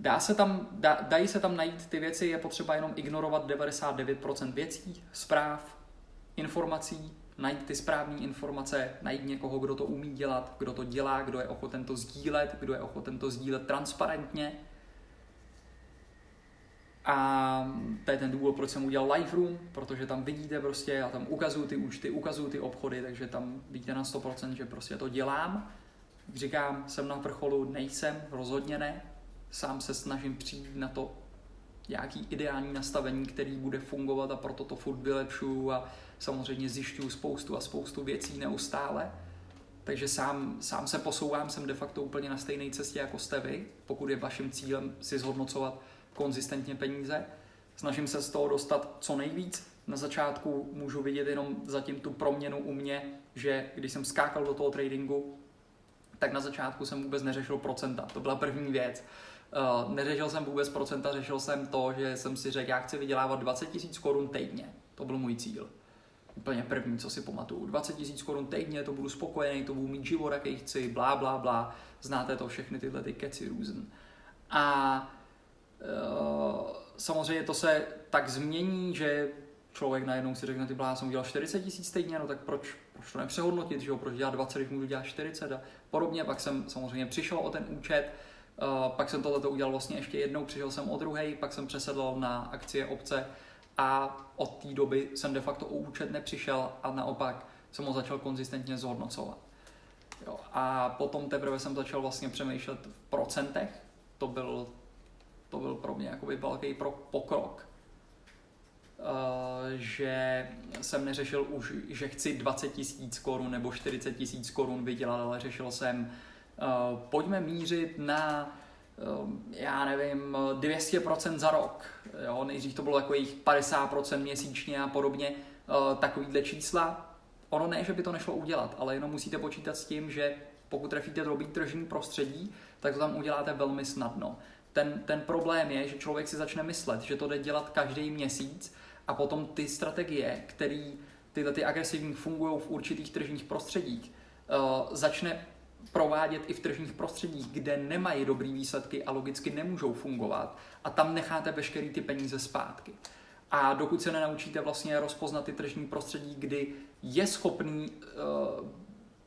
Dá se tam, dá, dají se tam najít ty věci, je potřeba jenom ignorovat 99% věcí, zpráv, informací, najít ty správné informace, najít někoho, kdo to umí dělat, kdo to dělá, kdo je ochoten to sdílet, kdo je ochoten to sdílet transparentně. A to je ten důvod, proč jsem udělal live room, protože tam vidíte prostě, já tam ukazuju ty účty, ukazuju ty obchody, takže tam vidíte na 100%, že prostě to dělám. Říkám, jsem na vrcholu, nejsem, rozhodně ne, sám se snažím přijít na to nějaký ideální nastavení, který bude fungovat a proto to furt vylepšuju a samozřejmě zjišťuju spoustu a spoustu věcí neustále. Takže sám, sám se posouvám, jsem de facto úplně na stejné cestě jako jste vy, pokud je vaším cílem si zhodnocovat konzistentně peníze. Snažím se z toho dostat co nejvíc. Na začátku můžu vidět jenom zatím tu proměnu u mě, že když jsem skákal do toho tradingu, tak na začátku jsem vůbec neřešil procenta. To byla první věc. Uh, neřešil jsem vůbec procenta, řešil jsem to, že jsem si řekl, já chci vydělávat 20 tisíc korun týdně. To byl můj cíl. Úplně první, co si pamatuju. 20 tisíc korun týdně, to budu spokojený, to budu mít život, jaký chci, blá, blá, blá. Znáte to všechny tyhle ty keci různ. A uh, samozřejmě to se tak změní, že člověk najednou si řekne, ty blá, jsem udělal 40 tisíc týdně, no tak proč, proč to nepřehodnotit, že jo, proč dělat 20, když můžu dělat 40 a podobně. Pak jsem samozřejmě přišel o ten účet, Uh, pak jsem tohle udělal vlastně ještě jednou, přišel jsem o druhý, pak jsem přesedlal na akcie obce a od té doby jsem de facto o účet nepřišel a naopak jsem ho začal konzistentně zhodnocovat. Jo, a potom teprve jsem začal vlastně přemýšlet v procentech, to byl, to byl pro mě jakoby velký pro, pokrok. Uh, že jsem neřešil už, že chci 20 tisíc korun nebo 40 tisíc korun vydělat, ale řešil jsem pojďme mířit na já nevím, 200% za rok, jo, nejdřív to bylo jich 50% měsíčně a podobně, uh, takovýhle čísla. Ono ne, že by to nešlo udělat, ale jenom musíte počítat s tím, že pokud trefíte dobrý tržní prostředí, tak to tam uděláte velmi snadno. Ten, ten problém je, že člověk si začne myslet, že to jde dělat každý měsíc a potom ty strategie, které tyhle ty agresivní fungují v určitých tržních prostředích, začne provádět i v tržních prostředích, kde nemají dobrý výsledky a logicky nemůžou fungovat a tam necháte veškerý ty peníze zpátky. A dokud se nenaučíte vlastně rozpoznat ty tržní prostředí, kdy je schopný, uh,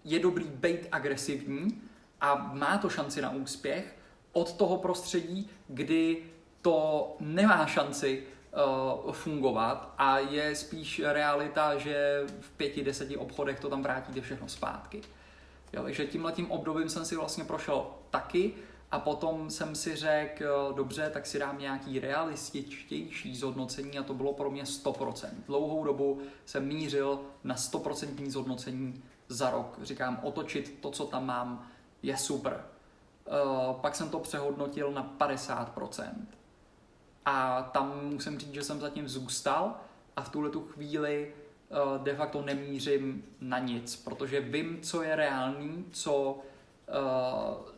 je dobrý být agresivní a má to šanci na úspěch, od toho prostředí, kdy to nemá šanci uh, fungovat a je spíš realita, že v pěti, deseti obchodech to tam vrátíte všechno zpátky. Jo, takže tímhle tím obdobím jsem si vlastně prošel taky a potom jsem si řekl, dobře, tak si dám nějaký realističtější zhodnocení a to bylo pro mě 100%. Dlouhou dobu jsem mířil na 100% zhodnocení za rok. Říkám, otočit to, co tam mám, je super. Uh, pak jsem to přehodnotil na 50%. A tam musím říct, že jsem zatím zůstal a v tuhle tu chvíli de facto nemířím na nic, protože vím, co je reálný, co uh,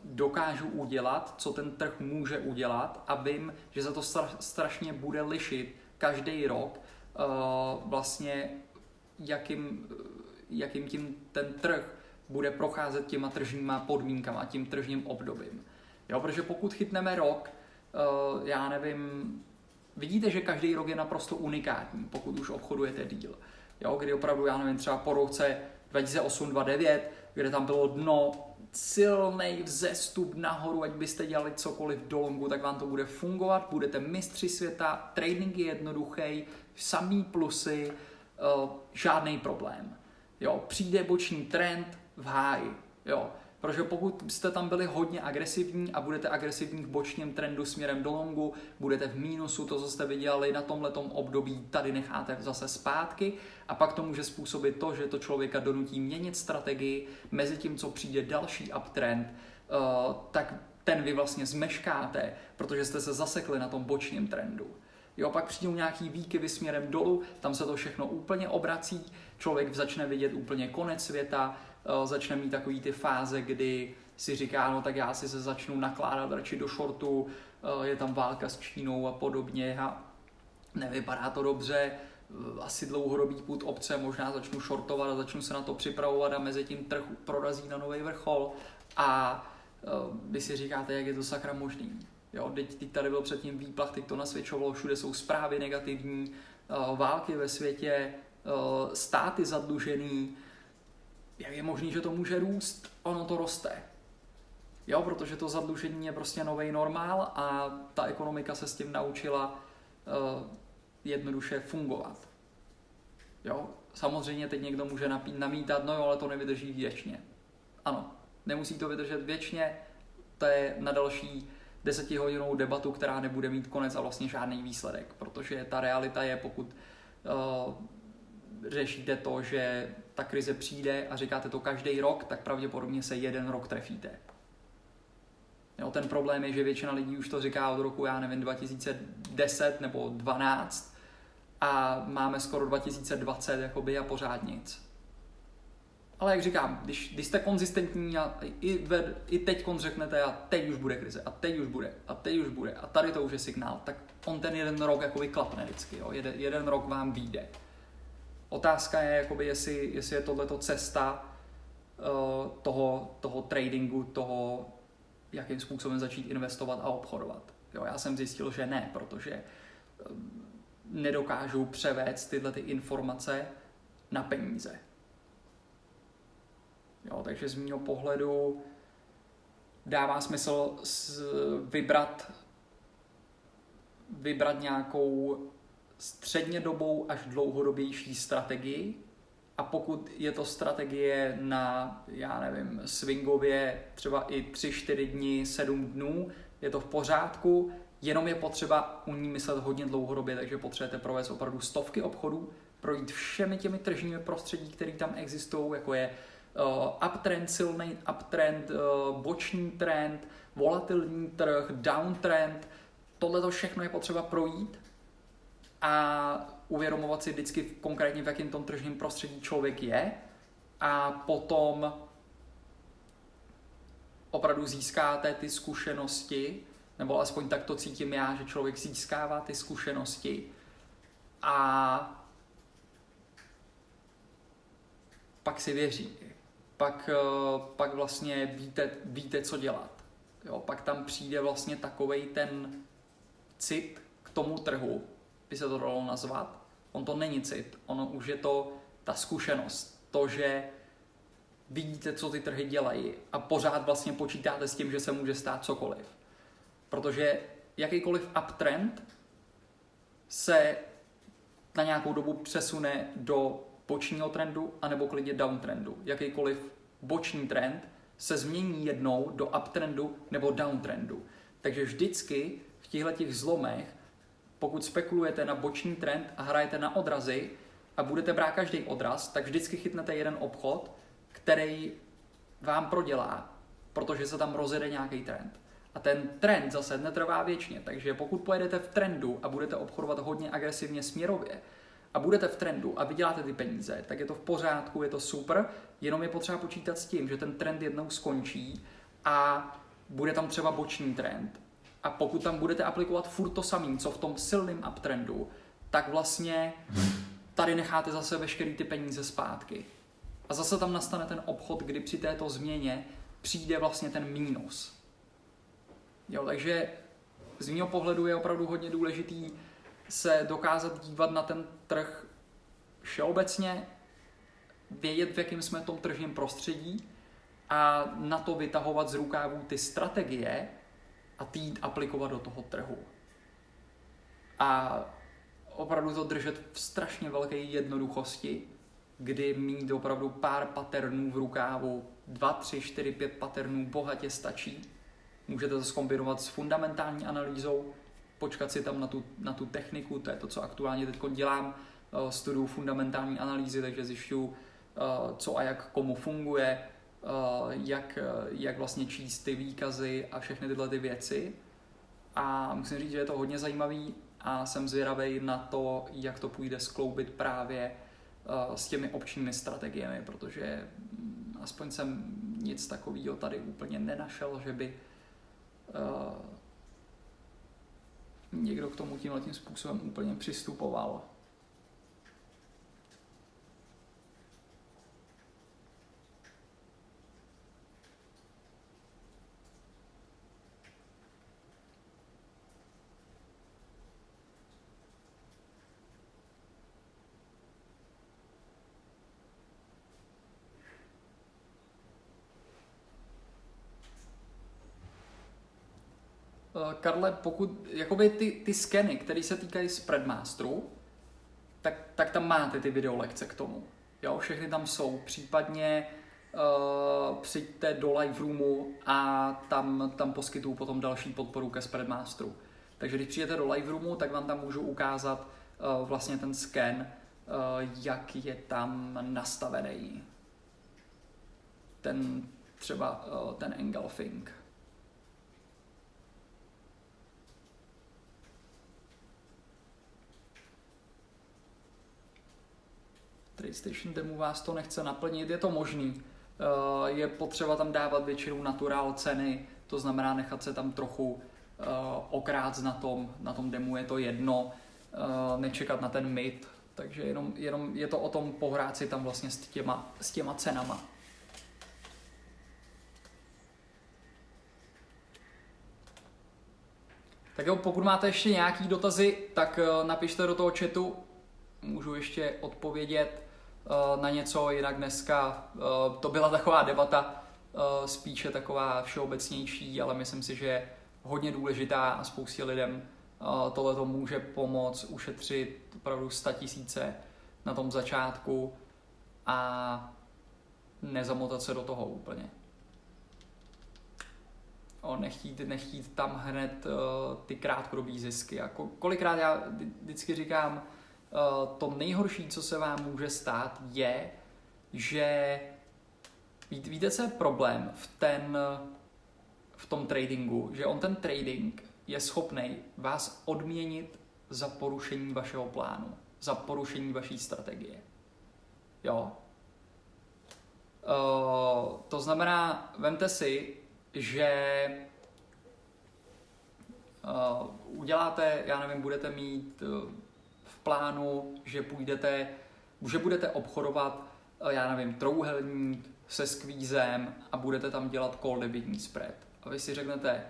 dokážu udělat, co ten trh může udělat a vím, že za to strašně bude lišit každý rok uh, vlastně jakým, jakým tím ten trh bude procházet těma tržníma podmínkama, tím tržním obdobím. Jo, protože pokud chytneme rok, já nevím, vidíte, že každý rok je naprosto unikátní, pokud už obchodujete díl. Jo, kdy opravdu, já nevím, třeba po roce 2008-2009, kde tam bylo dno, silný vzestup nahoru, ať byste dělali cokoliv do longu, tak vám to bude fungovat, budete mistři světa, trading je jednoduchý, samý plusy, uh, žádný problém. Jo, přijde boční trend, v háji. Jo. Protože pokud jste tam byli hodně agresivní a budete agresivní v bočním trendu směrem do longu, budete v mínusu, to, co jste vydělali na tomhletom období, tady necháte zase zpátky. A pak to může způsobit to, že to člověka donutí měnit strategii. Mezi tím, co přijde další uptrend, uh, tak ten vy vlastně zmeškáte, protože jste se zasekli na tom bočním trendu. Jo, pak přijdou nějaký výkyvy směrem dolů, tam se to všechno úplně obrací, člověk začne vidět úplně konec světa, Eh, začne mít takový ty fáze, kdy si říká, no tak já si se začnu nakládat radši do šortu, eh, je tam válka s Čínou a podobně a nevypadá to dobře, eh, asi dlouhodobý půd obce, možná začnu šortovat a začnu se na to připravovat a mezi tím trh prorazí na nový vrchol a vy si říkáte, jak je to sakra možný. Jo, teď, teď tady byl předtím výplach, teď to nasvědčovalo, všude jsou zprávy negativní, války ve světě, státy zadlužený, jak je možné, že to může růst? Ono to roste. Jo, protože to zadlužení je prostě nový normál a ta ekonomika se s tím naučila uh, jednoduše fungovat. Jo, samozřejmě teď někdo může napít, namítat, no jo, ale to nevydrží věčně. Ano, nemusí to vydržet věčně, to je na další desetihodinovou debatu, která nebude mít konec a vlastně žádný výsledek, protože ta realita je, pokud uh, řešíte to, že ta krize přijde a říkáte to každý rok, tak pravděpodobně se jeden rok trefíte. Jo, ten problém je, že většina lidí už to říká od roku, já nevím, 2010 nebo 12 a máme skoro 2020 jakoby a pořád nic. Ale jak říkám, když, když jste konzistentní a i, ved, i teď řeknete a teď už bude krize a teď už bude a teď už bude a tady to už je signál, tak on ten jeden rok jako vyklapne vždycky. Jo? Jeden, jeden rok vám vyjde. Otázka je, jakoby, jestli, jestli je tohleto cesta uh, toho, toho tradingu, toho, jakým způsobem začít investovat a obchodovat. Jo, já jsem zjistil, že ne, protože nedokážu převést tyhle ty informace na peníze. Jo, takže z mého pohledu dává smysl vybrat, vybrat nějakou střednědobou až dlouhodobější strategii. A pokud je to strategie na, já nevím, swingově třeba i 3-4 dny, 7 dnů, je to v pořádku, jenom je potřeba u ní myslet hodně dlouhodobě, takže potřebujete provést opravdu stovky obchodů, projít všemi těmi tržními prostředí, které tam existují, jako je uh, uptrend, silný uptrend, uh, boční trend, volatilní trh, downtrend, tohle to všechno je potřeba projít a uvědomovat si vždycky konkrétně, v jakém tom tržním prostředí člověk je a potom opravdu získáte ty zkušenosti, nebo alespoň tak to cítím já, že člověk získává ty zkušenosti a pak si věří. Pak, eh, pak vlastně víte, víte, co dělat. Jo, pak tam přijde vlastně takovej ten cit k tomu trhu, by se to dalo nazvat. On to není cit, ono už je to ta zkušenost. To, že vidíte, co ty trhy dělají a pořád vlastně počítáte s tím, že se může stát cokoliv. Protože jakýkoliv uptrend se na nějakou dobu přesune do bočního trendu anebo klidně downtrendu. Jakýkoliv boční trend se změní jednou do uptrendu nebo downtrendu. Takže vždycky v těchto těch zlomech, pokud spekulujete na boční trend a hrajete na odrazy a budete brát každý odraz, tak vždycky chytnete jeden obchod, který vám prodělá, protože se tam rozjede nějaký trend. A ten trend zase netrvá věčně, takže pokud pojedete v trendu a budete obchodovat hodně agresivně směrově, a budete v trendu a vyděláte ty peníze, tak je to v pořádku, je to super, jenom je potřeba počítat s tím, že ten trend jednou skončí a bude tam třeba boční trend. A pokud tam budete aplikovat furt to samý, co v tom silném uptrendu, tak vlastně tady necháte zase veškerý ty peníze zpátky. A zase tam nastane ten obchod, kdy při této změně přijde vlastně ten mínus. Jo, takže z mého pohledu je opravdu hodně důležitý se dokázat dívat na ten trh všeobecně, vědět, v jakém jsme tom tržním prostředí a na to vytahovat z rukávů ty strategie a tý aplikovat do toho trhu. A opravdu to držet v strašně velké jednoduchosti, kdy mít opravdu pár paternů v rukávu, dva, tři, čtyři, pět paternů bohatě stačí. Můžete to zkombinovat s fundamentální analýzou, počkat si tam na tu, na tu techniku, to je to, co aktuálně teď dělám, eh, studuju fundamentální analýzy, takže zjišťuju, eh, co a jak komu funguje, jak, jak vlastně číst ty výkazy a všechny tyhle ty věci. A musím říct, že je to hodně zajímavý a jsem zvědavý na to, jak to půjde skloubit právě s těmi občními strategiemi, protože hm, aspoň jsem nic takového tady úplně nenašel, že by někdo k tomu tímhle tím způsobem úplně přistupoval. Karle, pokud jakoby ty, ty skeny, které se týkají Spreadmasteru, tak, tak tam máte ty videolekce k tomu. Jo, všechny tam jsou. Případně uh, přijďte do live roomu a tam, tam poskytuju potom další podporu ke Spreadmasteru. Takže když přijdete do live roomu, tak vám tam můžu ukázat uh, vlastně ten scan, uh, jak je tam nastavený. Ten třeba uh, ten engulfing. PlayStation demo vás to nechce naplnit, je to možný. Eh, je potřeba tam dávat většinou naturál ceny, to znamená nechat se tam trochu eh, okrát na tom, na tom demo je to jedno, eh, nečekat na ten mid, takže jenom, jenom je to o tom pohrát si tam vlastně s těma, s těma cenama. Tak jo, pokud máte ještě nějaký dotazy, tak napište do toho chatu, můžu ještě odpovědět. Eh, na něco, jinak dneska eh, to byla taková debata, eh, spíše taková všeobecnější, ale myslím si, že je hodně důležitá a spoustě lidem tohle to může pomoct ušetřit opravdu 100 tisíce na tom začátku a nezamotat se do toho úplně. O, nechtít, nechtít tam hned uh, ty krátkodobý zisky. A kolikrát já vždycky říkám, to nejhorší, co se vám může stát, je, že víte, co je problém v, ten, v tom tradingu, že on ten trading je schopný vás odměnit za porušení vašeho plánu, za porušení vaší strategie. Jo. Uh, to znamená, vemte si, že uh, uděláte, já nevím, budete mít plánu, že půjdete, že budete obchodovat, uh, já nevím, trouhelník se skvízem a budete tam dělat call debitní spread. A vy si řeknete,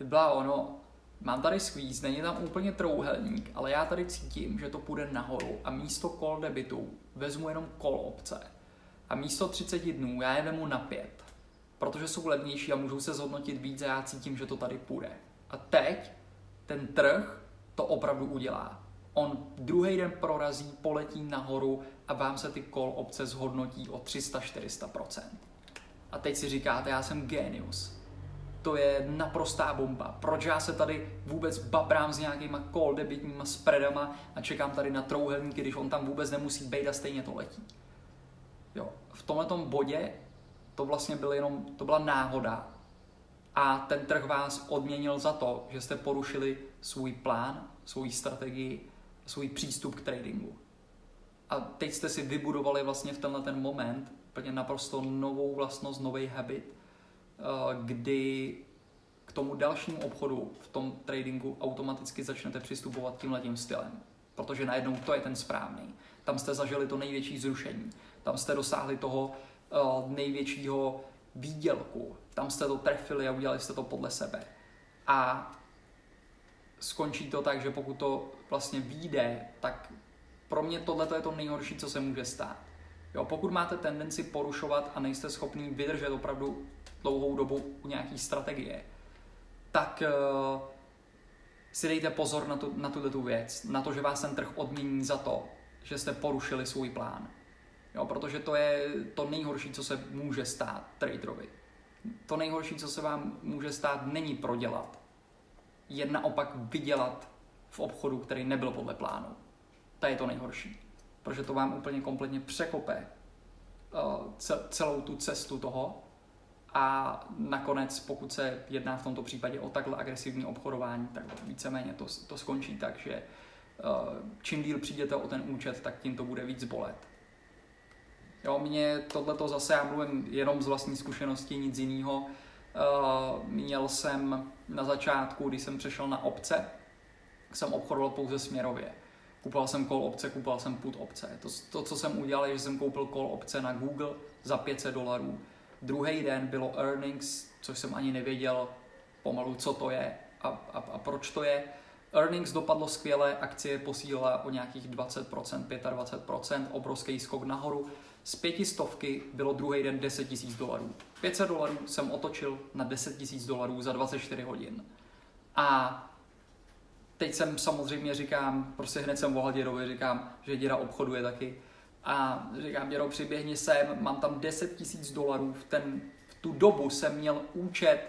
byla ono, mám tady squeeze, není tam úplně trouhelník, ale já tady cítím, že to půjde nahoru a místo call debitu vezmu jenom call opce. A místo 30 dnů já je vemu na 5, protože jsou levnější a můžou se zhodnotit víc a já cítím, že to tady půjde. A teď ten trh to opravdu udělá. On druhý den prorazí, poletí nahoru a vám se ty call opce zhodnotí o 300-400%. A teď si říkáte, já jsem genius to je naprostá bomba. Proč já se tady vůbec babrám s nějakýma call debitníma spreadama a čekám tady na trouhelníky, když on tam vůbec nemusí být a stejně to letí. Jo. V tomhle bodě to vlastně byl jenom, to byla náhoda a ten trh vás odměnil za to, že jste porušili svůj plán, svou strategii, svůj přístup k tradingu. A teď jste si vybudovali vlastně v tenhle ten moment úplně naprosto novou vlastnost, nový habit, Eh, kdy k tomu dalšímu obchodu v tom tradingu automaticky začnete přistupovat tímhletím stylem. Protože najednou to je ten správný. Tam jste zažili to největší zrušení. Tam jste dosáhli toho uh, největšího výdělku. Tam jste to trefili a udělali jste to podle sebe. A skončí to tak, že pokud to vlastně vyjde, tak pro mě tohle je to nejhorší, co se může stát. Jo, pokud máte tendenci porušovat a nejste schopný vydržet opravdu dlouhou dobu u nějaký strategie, tak uh, si dejte pozor na, tu, na tuto tu věc, na to, že vás ten trh odmění za to, že jste porušili svůj plán. Jo, protože to je to nejhorší, co se může stát traderovi. To nejhorší, co se vám může stát, není prodělat. Je naopak vydělat v obchodu, který nebyl podle plánu. To je to nejhorší. Protože to vám úplně kompletně překope uh, celou tu cestu toho a nakonec, pokud se jedná v tomto případě o takhle agresivní obchodování, tak víceméně to, to skončí tak, že uh, čím díl přijdete o ten účet, tak tím to bude víc bolet. Jo, mě tohleto zase, já mluvím jenom z vlastní zkušenosti, nic jiného. Uh, měl jsem na začátku, když jsem přešel na obce, jsem obchodoval pouze směrově. Kupoval jsem call opce, kupoval jsem put opce. To, to, co jsem udělal, je, že jsem koupil call opce na Google za 500 dolarů Druhý den bylo earnings, což jsem ani nevěděl pomalu, co to je a, a, a proč to je. Earnings dopadlo skvěle, akcie posílila o nějakých 20%, 25%, obrovský skok nahoru. Z pětistovky bylo druhý den 10 000 dolarů. 500 dolarů jsem otočil na 10 000 dolarů za 24 hodin. A teď jsem samozřejmě říkám, prostě hned jsem volal dědovi, říkám, že děda obchoduje taky a říkám, dědo, přiběhni sem, mám tam 10 tisíc dolarů, v, ten, v tu dobu jsem měl účet,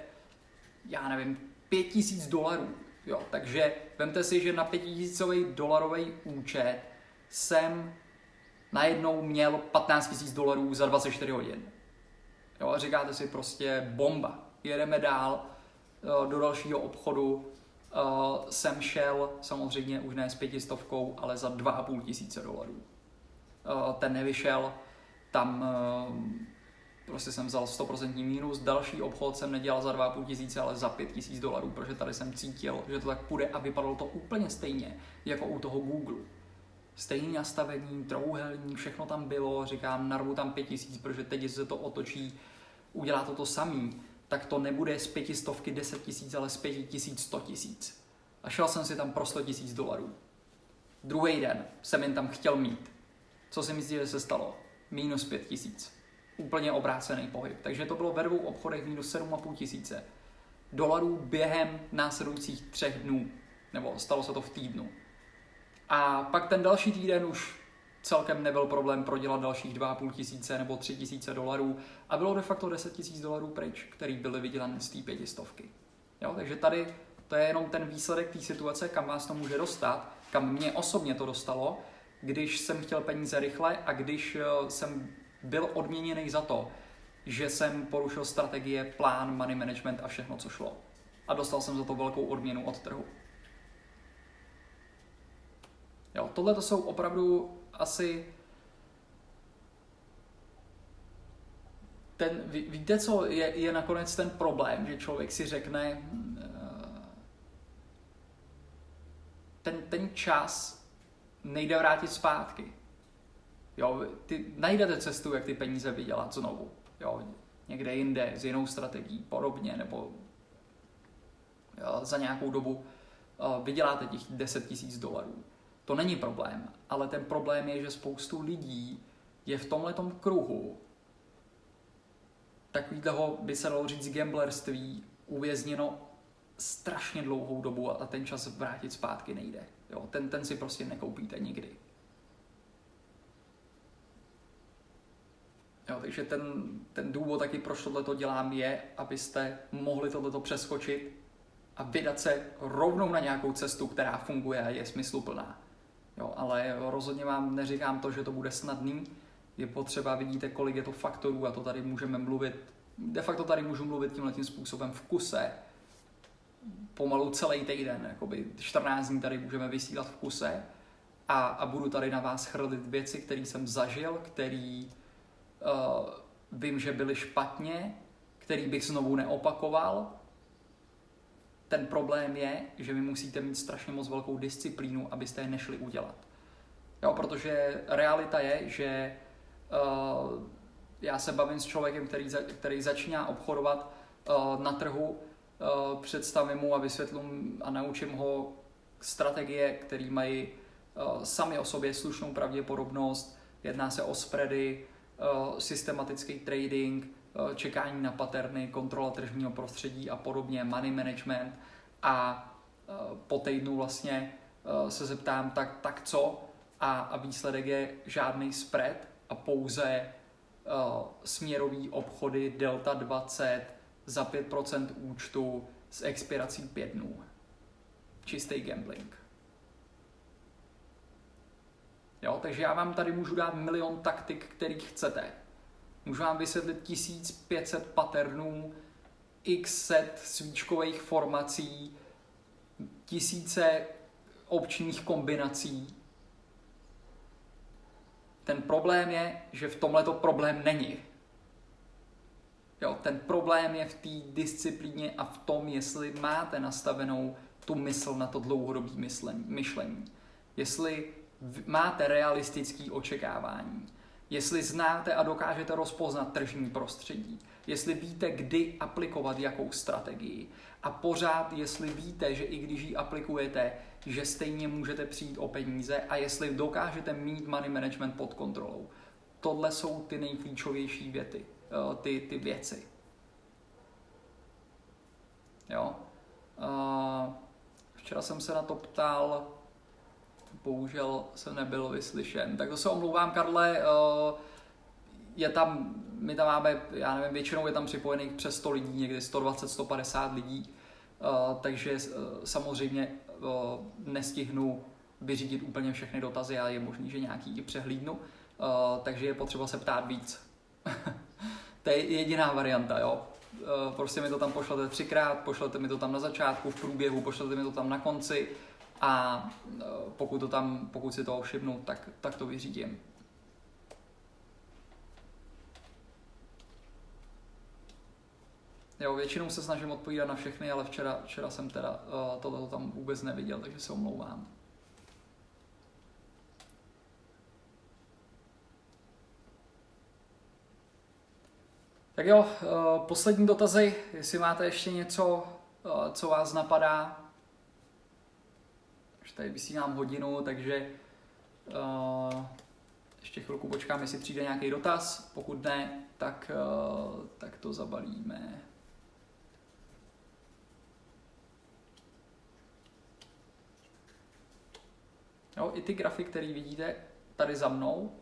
já nevím, 5 tisíc dolarů, jo, takže vemte si, že na 5 tisícový dolarový účet jsem najednou měl 15 tisíc dolarů za 24 hodin. Jo, a říkáte si prostě bomba, jedeme dál eh, do dalšího obchodu, Uh, jsem šel samozřejmě už ne s pětistovkou, ale za 2,5 tisíce dolarů. Eh, ten nevyšel, tam eh, prostě jsem vzal 100% mínus, další obchod jsem nedělal za 2,5 tisíce, ale za 5 tisíc dolarů, protože tady jsem cítil, že to tak půjde a vypadalo to úplně stejně, jako u toho Google. Stejný nastavení, trouhelní, všechno tam bylo, říkám, narvu tam 5 tisíc, protože teď se to otočí, udělá to to samý, tak to nebude z pětistovky 10 tisíc, ale z 5 tisíc 100 tisíc. A šel jsem si tam pro 100 tisíc dolarů. Druhý den jsem jen tam chtěl mít co si myslíte, že se stalo? Minus 5 tisíc. Úplně obrácený pohyb. Takže to bylo ve dvou obchodech minus 7,5 tisíce dolarů během následujících třech dnů. Nebo stalo se to v týdnu. A pak ten další týden už celkem nebyl problém prodělat dalších 2,5 tisíce nebo 3 tisíce dolarů a bylo de facto 10 tisíc dolarů pryč, který byly vydělané z té pětistovky. Jo, takže tady to je jenom ten výsledek té situace, kam vás to může dostat, kam mě osobně to dostalo když jsem chtěl peníze rychle a když eh, jsem byl odměněný za to, že jsem porušil strategie, plán, money management a všechno, co šlo. A dostal jsem za to velkou odměnu od trhu. Jo, tohle to jsou opravdu asi ten, ví, víte, co je, je nakonec ten problém, že člověk si řekne, eh, ten, ten čas nejde vrátit zpátky. Jo, ty najdete cestu, jak ty peníze vydělat znovu. Jo, někde jinde, s jinou strategií, podobně, nebo jo, za nějakou dobu uh, vyděláte těch 10 tisíc dolarů. To není problém, ale ten problém je, že spoustu lidí je v tomhletom kruhu takového, by se dalo říct, gamblerství uvězněno strašně dlouhou dobu a ten čas vrátit zpátky nejde. Jo, ten, ten si prostě nekoupíte nikdy. Jo, takže ten, ten důvod taky, proč tohle dělám, je, abyste mohli tohleto přeskočit a vydat se rovnou na nějakou cestu, která funguje a je smysluplná. Jo, ale rozhodně vám neříkám to, že to bude snadný. Je potřeba, vidíte, kolik je to faktorů a to tady můžeme mluvit, de facto tady můžu mluvit tímhle tím způsobem v kuse, pomalu celý týden, jakoby 14 dní tady můžeme vysílat v kuse a, a budu tady na vás chrlit věci, které jsem zažil, který uh, vím, že byly špatně, který bych znovu neopakoval. Ten problém je, že vy musíte mít strašně moc velkou disciplínu, abyste je nešli udělat. Jo, protože realita je, že uh, já se bavím s člověkem, který, za, který začíná obchodovat uh, na trhu, uh, představím mu a vysvětlím a naučím ho strategie, které mají uh, sami o sobě slušnou pravděpodobnost, jedná se o spready, uh, systematický trading, čekání na paterny, kontrola tržního prostředí a podobně, money management a uh, po týdnu vlastně uh, se zeptám, tak, tak co? A, a výsledek je žádný spread a pouze uh, směrový obchody Delta 20 za 5% účtu s expirací 5 dnů. Čistý gambling. Jo, takže já vám tady můžu dát milion taktik, který chcete. Můžu vám vysvětlit 1500 patternů, x set svíčkových formací, tisíce občních kombinací. Ten problém je, že v tomhle to problém není. Jo, ten problém je v té disciplíně a v tom, jestli máte nastavenou tu mysl na to dlouhodobé myšlení. Jestli máte realistické očekávání, jestli znáte a dokážete rozpoznat tržní prostředí, jestli víte, kdy aplikovat jakou strategii a pořád, jestli víte, že i když ji aplikujete, že stejně můžete přijít o peníze a jestli dokážete mít money management pod kontrolou. Tohle jsou ty nejklíčovější věty, eh, ty, ty věci. Jo? Eh, včera jsem se na to ptal bohužel jsem nebyl vyslyšen. Tak to se omlouvám, Karle, eh, je tam, my tam máme, já nevím, většinou je tam připojených přes 100 lidí, někdy 120-150 lidí, eh, takže eh, samozřejmě nestihnu vyřídit úplně všechny dotazy a je možný, že nějaký i přehlídnu, takže je potřeba se ptát víc. to je jediná varianta, jo. Prostě mi to tam pošlete třikrát, pošlete mi to tam na začátku, v průběhu, pošlete mi to tam na konci, a e, pokud, to tam, pokud si to všimnu, tak, tak to vyřídím. Jo, většinou se snažím odpovídat na všechny, ale včera, včera jsem teda uh, tohle tam vůbec neviděl, takže se omlouvám. Tak jo, uh, poslední dotazy, jestli máte ještě něco, uh, co vás napadá, tady vysílám hodinu, takže uh, ještě chvilku počkám, jestli přijde nějaký dotaz. Pokud ne, tak, uh, tak to zabalíme. Jo, I ty grafy, které vidíte tady za mnou,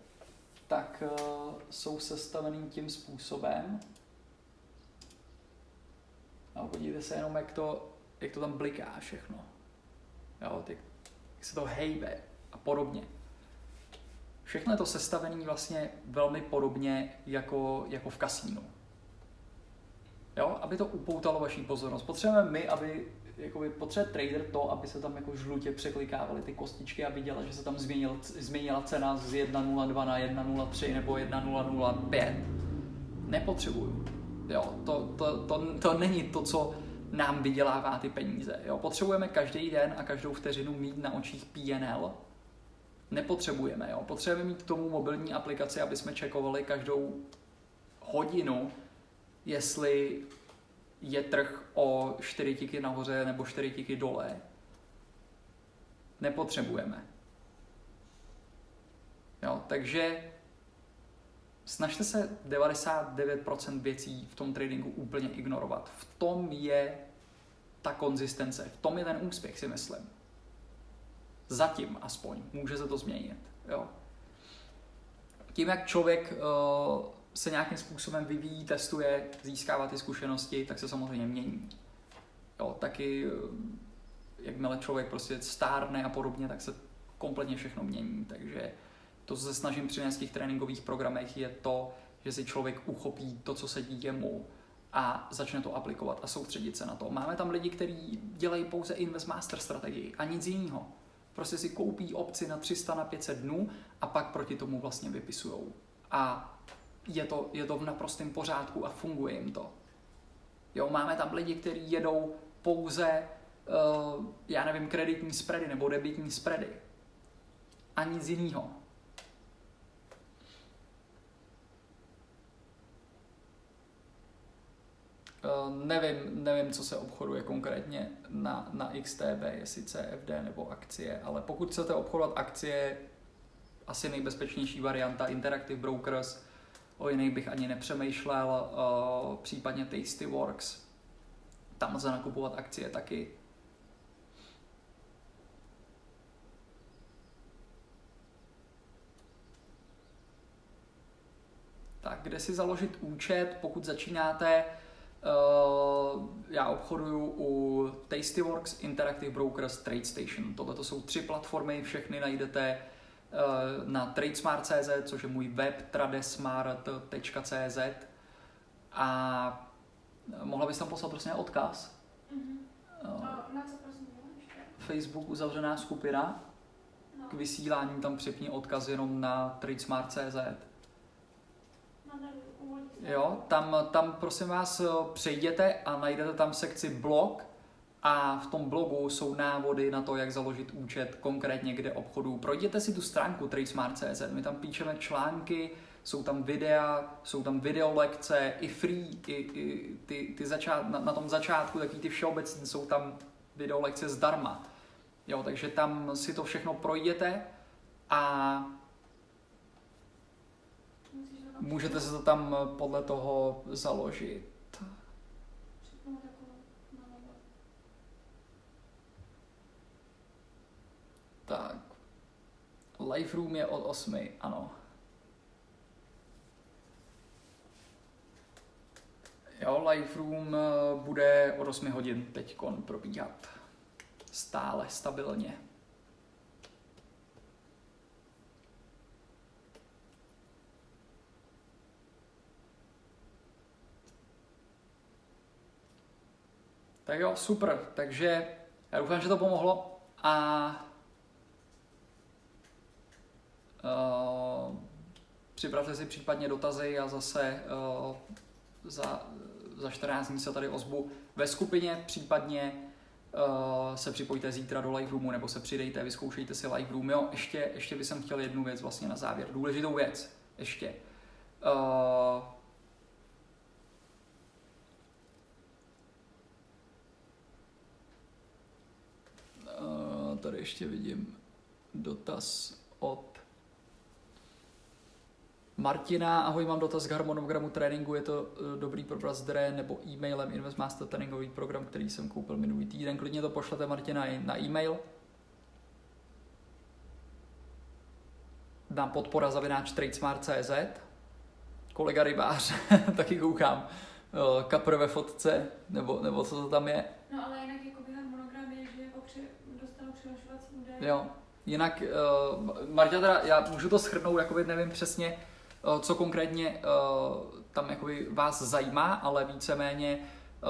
tak uh, jsou sestavený tím způsobem. No, podívejte se jenom, jak to, jak to tam bliká všechno. Jo, ty se to hejbe a podobně. Všechno je to sestavené vlastně velmi podobně jako, jako v kasínu. Jo, aby to upoutalo vaší pozornost. Potřebujeme my, aby jakoby potřebuje trader to, aby se tam jako žlutě překlikávaly ty kostičky a viděla, že se tam změnil, změnila cena z 1.02 na 1.03 nebo 1.005. Nepotřebuju. Jo, to, to, to, to není to, co nám vydělává ty peníze. Jo? Potřebujeme každý den a každou vteřinu mít na očích PNL. Nepotřebujeme. Jo? Potřebujeme mít k tomu mobilní aplikaci, aby jsme čekovali každou hodinu, jestli je trh o 4 tiky nahoře nebo 4 tiky dole. Nepotřebujeme. Jo, takže snažte se 99% věcí v tom tradingu úplně ignorovat. V tom je ta konzistence, v tom je ten úspěch, si myslím. Zatím aspoň. Může se to změnit. Jo. Tím, jak člověk uh, se nějakým způsobem vyvíjí, testuje, získává ty zkušenosti, tak se samozřejmě mění. Jo, taky, uh, jakmile člověk prostě stárne a podobně, tak se kompletně všechno mění. Takže to, co se snažím přinést v těch tréninkových programech, je to, že si člověk uchopí to, co se dí jemu a začne to aplikovat a soustředit se na to. Máme tam lidi, kteří dělají pouze invest master strategii a nic jiného. Prostě si koupí opci na 300 na 500 dnů a pak proti tomu vlastně vypisují. A je to, je to v naprostém pořádku a funguje jim to. Jo, máme tam lidi, kteří jedou pouze, uh, já nevím, kreditní spready nebo debitní spready. A nic jiného. Nevím, nevím, co se obchoduje konkrétně na, na XTB, jestli CFD nebo akcie, ale pokud chcete obchodovat akcie, asi nejbezpečnější varianta Interactive Brokers, o jiných bych ani nepřemýšlel, uh, případně Tastyworks, tam lze nakupovat akcie taky. Tak, kde si založit účet, pokud začínáte Uh, já obchoduju u Tastyworks, Interactive Brokers, TradeStation. Tohle to jsou tři platformy, všechny najdete uh, na tradesmart.cz, což je můj web, tradesmart.cz a mohla bys tam poslat prostě odkaz? Mm-hmm. Uh, na co prosím? Facebook uzavřená skupina, no. k vysílání tam připni odkaz jenom na tradesmart.cz. Jo, tam, tam prosím vás přejděte a najdete tam sekci blog a v tom blogu jsou návody na to, jak založit účet konkrétně kde obchodu. Projděte si tu stránku tradesmart.cz, my tam píšeme články, jsou tam videa, jsou tam videolekce, i free, i, i ty, ty začát, na, na tom začátku, taky ty všeobecné, jsou tam videolekce zdarma. Jo, takže tam si to všechno projděte a můžete se to tam podle toho založit. Tak. Live room je od 8, ano. Jo, live room eh, bude od 8 hodin teď probíhat. Stále, stabilně. Tak jo, super. Takže já doufám, že to pomohlo a uh, připravte si případně dotazy a zase uh, za, za 14 dní se tady ozbu ve skupině, případně uh, se připojte zítra do live roomu nebo se přidejte, vyzkoušejte si live room. Jo, ještě, ještě bych chtěl jednu věc vlastně na závěr, důležitou věc, ještě. Uh, tady ještě vidím dotaz od Martina. Ahoj, mám dotaz k harmonogramu tréninku. Je to eh, dobrý pro zdroje nebo e-mailem Investmaster tréninkový program, který jsem koupil minulý týden. Klidně to pošlete Martina na e-mail. Na podpora zavináč tradesmart.cz Kolega rybář, taky koukám. Eh, kapr ve fotce, nebo, nebo co to tam je. No ale jinak jako harmonogram je, že jako při, dostanu přihlašovací údaje. Jo, jinak, uh, Marta, teda, já můžu to schrnout, jakoby nevím přesně, uh, co konkrétně uh, tam jakoby vás zajímá, ale víceméně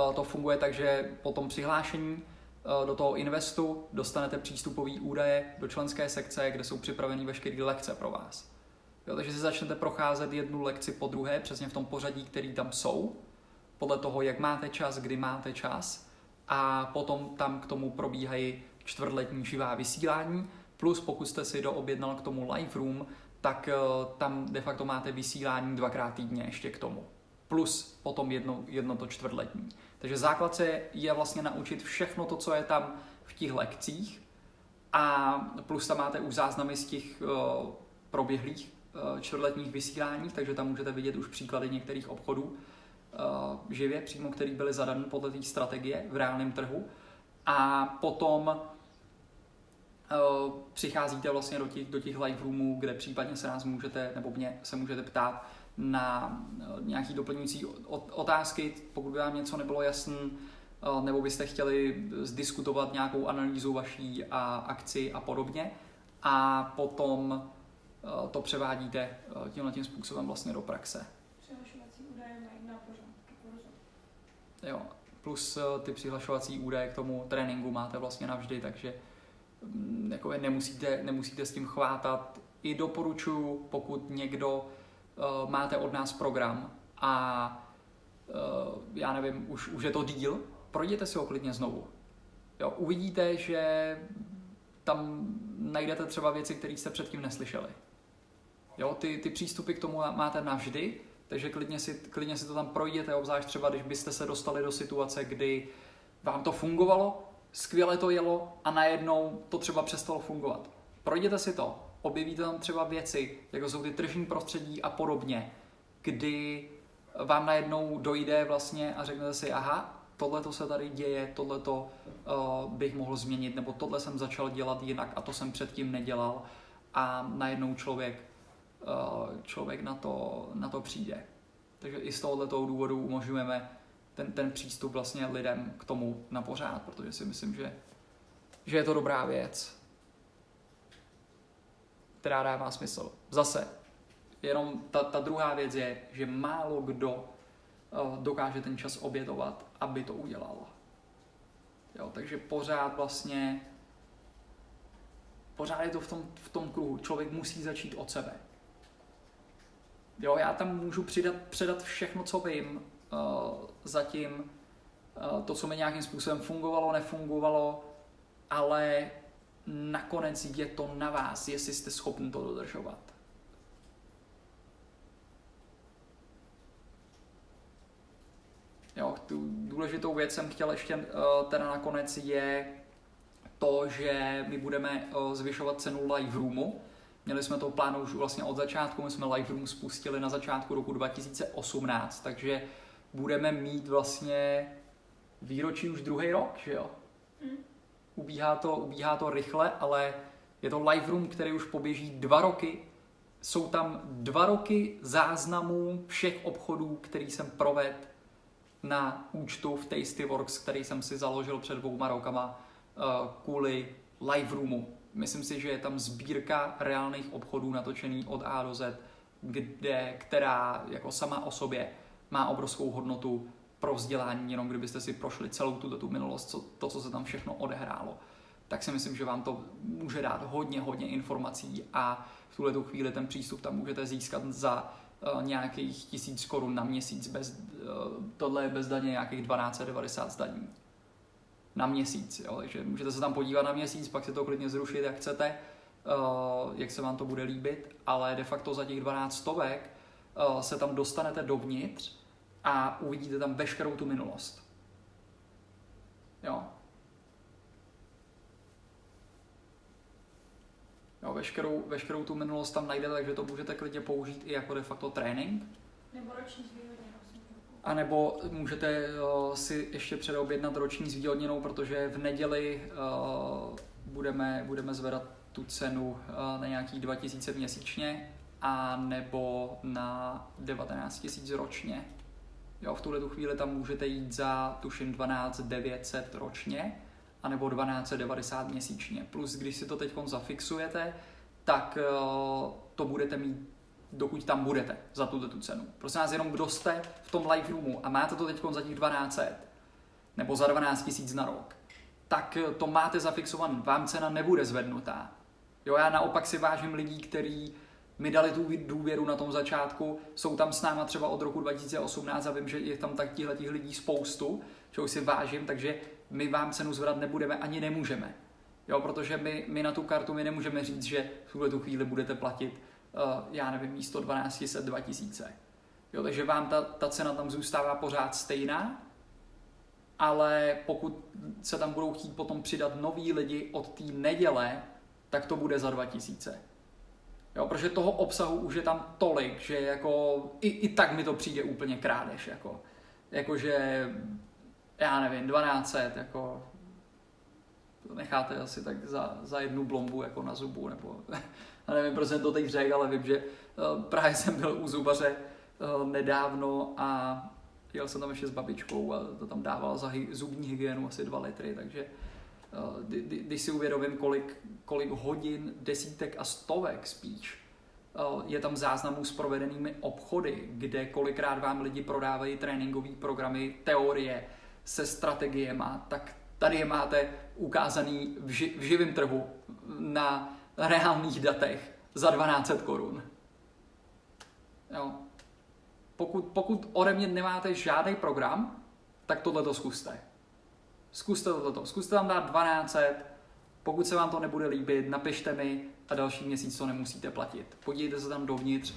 uh, to funguje tak, že po tom přihlášení do toho investu, dostanete přístupové údaje do členské sekce, kde jsou připraveny veškeré lekce pro vás. Jo, takže si začnete procházet jednu lekci po druhé, přesně v tom pořadí, který tam jsou, podle toho, jak máte čas, kdy máte čas a potom tam k tomu probíhají čtvrtletní živá vysílání, plus pokud jste si doobjednal k tomu live room, tak uh, tam de facto máte vysílání dvakrát týdně ještě k tomu. Plus potom jedno, jedno to čtvrtletní. Takže základ se je vlastně naučit všechno to, co je tam v těch lekcích a plus tam máte už záznamy z těch uh, proběhlých uh, čtvrtletních vysílání, takže tam můžete vidět už příklady některých obchodů uh, živě, přímo, který byly zadané podle té strategie v reálném trhu. A potom přicházíte vlastně do těch, do těch live roomů, kde případně se nás můžete, nebo mě se můžete ptát na uh, nějaký doplňující otázky, pokud by vám něco nebylo jasné, uh, nebo byste chtěli zdiskutovat nějakou analýzu vaší a akci a podobně. A potom to převádíte tímhle tím způsobem vlastně do praxe. Přihlašovací údaje mají na Jo, plus ty přihlašovací údaje k tomu tréninku máte vlastně navždy, takže jako nemusíte, nemusíte s tím chvátat. I doporučuji, pokud někdo uh, máte od nás program a uh, já nevím, už, už je to díl, projděte si ho klidně znovu. Jo, uvidíte, že tam najdete třeba věci, které jste předtím neslyšeli. Jo, ty, ty přístupy k tomu máte navždy, takže klidně si, klidně si to tam projděte, obzvlášť třeba, když byste se dostali do situace, kdy vám to fungovalo, skvěle to jelo a najednou to třeba přestalo fungovat. Projděte si to, objevíte tam třeba věci, jako jsou ty tržní prostředí a podobně, kdy vám najednou dojde vlastně a řeknete si, aha, tohle to se tady děje, tohle to uh, bych mohl změnit, nebo tohle jsem začal dělat jinak a to jsem předtím nedělal a najednou člověk, uh, člověk na, to, na to přijde. Takže i z tohoto důvodu umožňujeme ten, ten přístup vlastně lidem k tomu na pořád, protože si myslím, že, že je to dobrá věc, která dává smysl. Zase, jenom ta, ta druhá věc je, že málo kdo uh, dokáže ten čas obětovat, aby to udělal. Jo, takže pořád vlastně pořád je to v tom, v tom kruhu. Člověk musí začít od sebe. Jo, já tam můžu přidat, předat všechno, co vím, zatím uh, to, co mi nějakým způsobem fungovalo, nefungovalo, ale nakonec je to na vás, jestli jste schopni to dodržovat. Jo, tu důležitou věc jsem chtěl ještě uh, teda nakonec je to, že my budeme uh, zvyšovat cenu live roomu. Měli jsme to plánu už vlastně od začátku, my jsme live room spustili na začátku roku 2018, takže budeme mít vlastně výročí už druhý rok, že jo? Mm. Ubíhá, to, ubíhá to rychle, ale je to live room, který už poběží dva roky. Jsou tam dva roky záznamů všech obchodů, který jsem provedl na účtu v Tastyworks, který jsem si založil před dvouma rokama uh, kvůli live roomu. Myslím si, že je tam sbírka reálných obchodů natočený od A do Z, kde, která jako sama o sobě má obrovskou hodnotu pro vzdělání, jenom kdybyste si prošli celou tuto tu minulost, co, to, co se tam všechno odehrálo. Tak si myslím, že vám to může dát hodně, hodně informací a v tuhle tu chvíli ten přístup tam můžete získat za uh, nějakých tisíc korun na měsíc. Bez, uh, tohle je bez daně nějakých 1290 zdaní na měsíc. Jo? Takže můžete se tam podívat na měsíc, pak si to klidně zrušit, jak chcete, uh, jak se vám to bude líbit, ale de facto za těch 12 stovek se tam dostanete dovnitř a uvidíte tam veškerou tu minulost. Jo. Jo, veškerou, veškerou tu minulost tam najdete, takže to můžete klidně použít i jako de facto trénink. Nebo roční zvýhodněnou. A nebo můžete uh, si ještě předobjednat roční zvýhodněnou, protože v neděli uh, budeme, budeme zvedat tu cenu uh, na nějaký 2000 měsíčně a nebo na 19 000 ročně. Jo, v tuhle tu chvíli tam můžete jít za tuším 12 900 ročně, anebo 1290 měsíčně. Plus, když si to teď zafixujete, tak uh, to budete mít, dokud tam budete za tuto tu cenu. Prosím vás, jenom kdo jste v tom live roomu a máte to teď za těch 1200, nebo za 12 000 na rok, tak to máte zafixované, vám cena nebude zvednutá. Jo, já naopak si vážím lidí, kteří mi dali tu důvěru na tom začátku, jsou tam s náma třeba od roku 2018 a vím, že je tam tak těch lidí spoustu, čeho si vážím, takže my vám cenu zvedat nebudeme ani nemůžeme. Jo, protože my, my na tu kartu my nemůžeme říct, že v tuhle tu chvíli budete platit, uh, já nevím, místo 1200 2000. Jo, takže vám ta, ta cena tam zůstává pořád stejná, ale pokud se tam budou chtít potom přidat noví lidi od té neděle, tak to bude za 2000. Jo, protože toho obsahu už je tam tolik, že jako i, i tak mi to přijde úplně krádež. Jako, jakože, já nevím, 1200, jako to necháte asi tak za, za jednu blombu jako na zubu, nebo já nevím, proč jsem to teď řekl, ale vím, že uh, právě jsem byl u zubaře uh, nedávno a jel jsem tam ještě s babičkou a to tam dával za zubní hygienu asi 2 litry, takže uh, když si uvědomím, kolik, kolik hodin, desítek a stovek spíš uh, je tam záznamů s provedenými obchody, kde kolikrát vám lidi prodávají tréninkové programy, teorie se strategiemi, tak tady je máte ukázaný v, ži, v živém trhu na reálných datech za 1200 korun. Pokud, pokud ode mě nemáte žádný program, tak tohle to zkuste. Zkuste tohleto. Zkuste tam dát 1200, pokud se vám to nebude líbit, napište mi a další měsíc to nemusíte platit. Podívejte se tam dovnitř,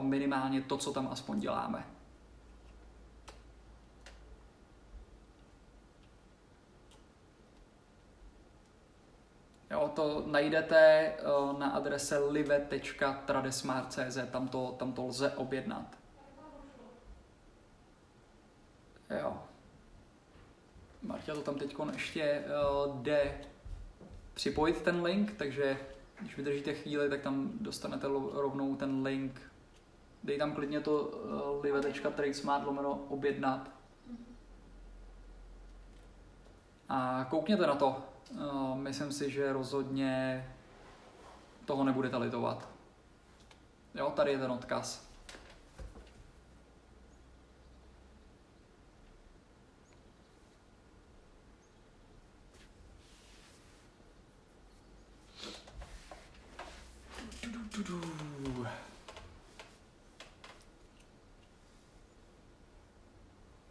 minimálně to, co tam aspoň děláme. Jo, to najdete na adrese live.tradesmart.cz, tam to, tam to lze objednat. Jo. Marta to tam teď ještě uh, jde připojit ten link, takže když vydržíte chvíli, tak tam dostanete rovnou ten link. Dej tam klidně to uh, live.tradesmart lomeno objednat. A koukněte na to, No, myslím si, že rozhodně toho nebudete litovat. Jo, tady je ten odkaz.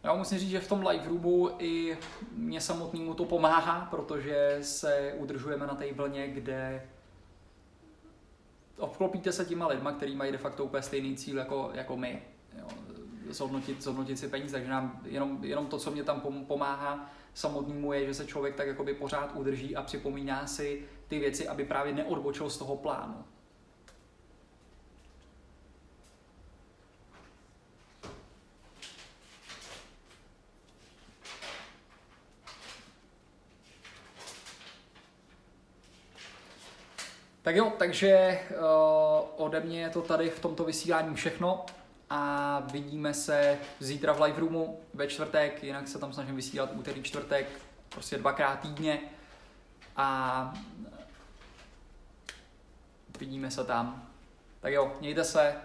Já musím říct, že v tom live roomu i mě samotnému to pomáhá, protože se udržujeme na té vlně, kde obklopíte se těma lidma, kteří mají de facto úplně stejný cíl jako, jako my. Jo, zhodnotit, zhodnotit si peníze, takže nám jenom, jenom to, co mě tam pomáhá samotnému, je, že se člověk tak jakoby pořád udrží a připomíná si ty věci, aby právě neodbočil z toho plánu. Tak jo, takže uh, ode mě je to tady v tomto vysílání všechno a vidíme se zítra v live roomu ve čtvrtek, jinak se tam snažím vysílat úterý čtvrtek, prostě dvakrát týdně a vidíme se tam. Tak jo, mějte se,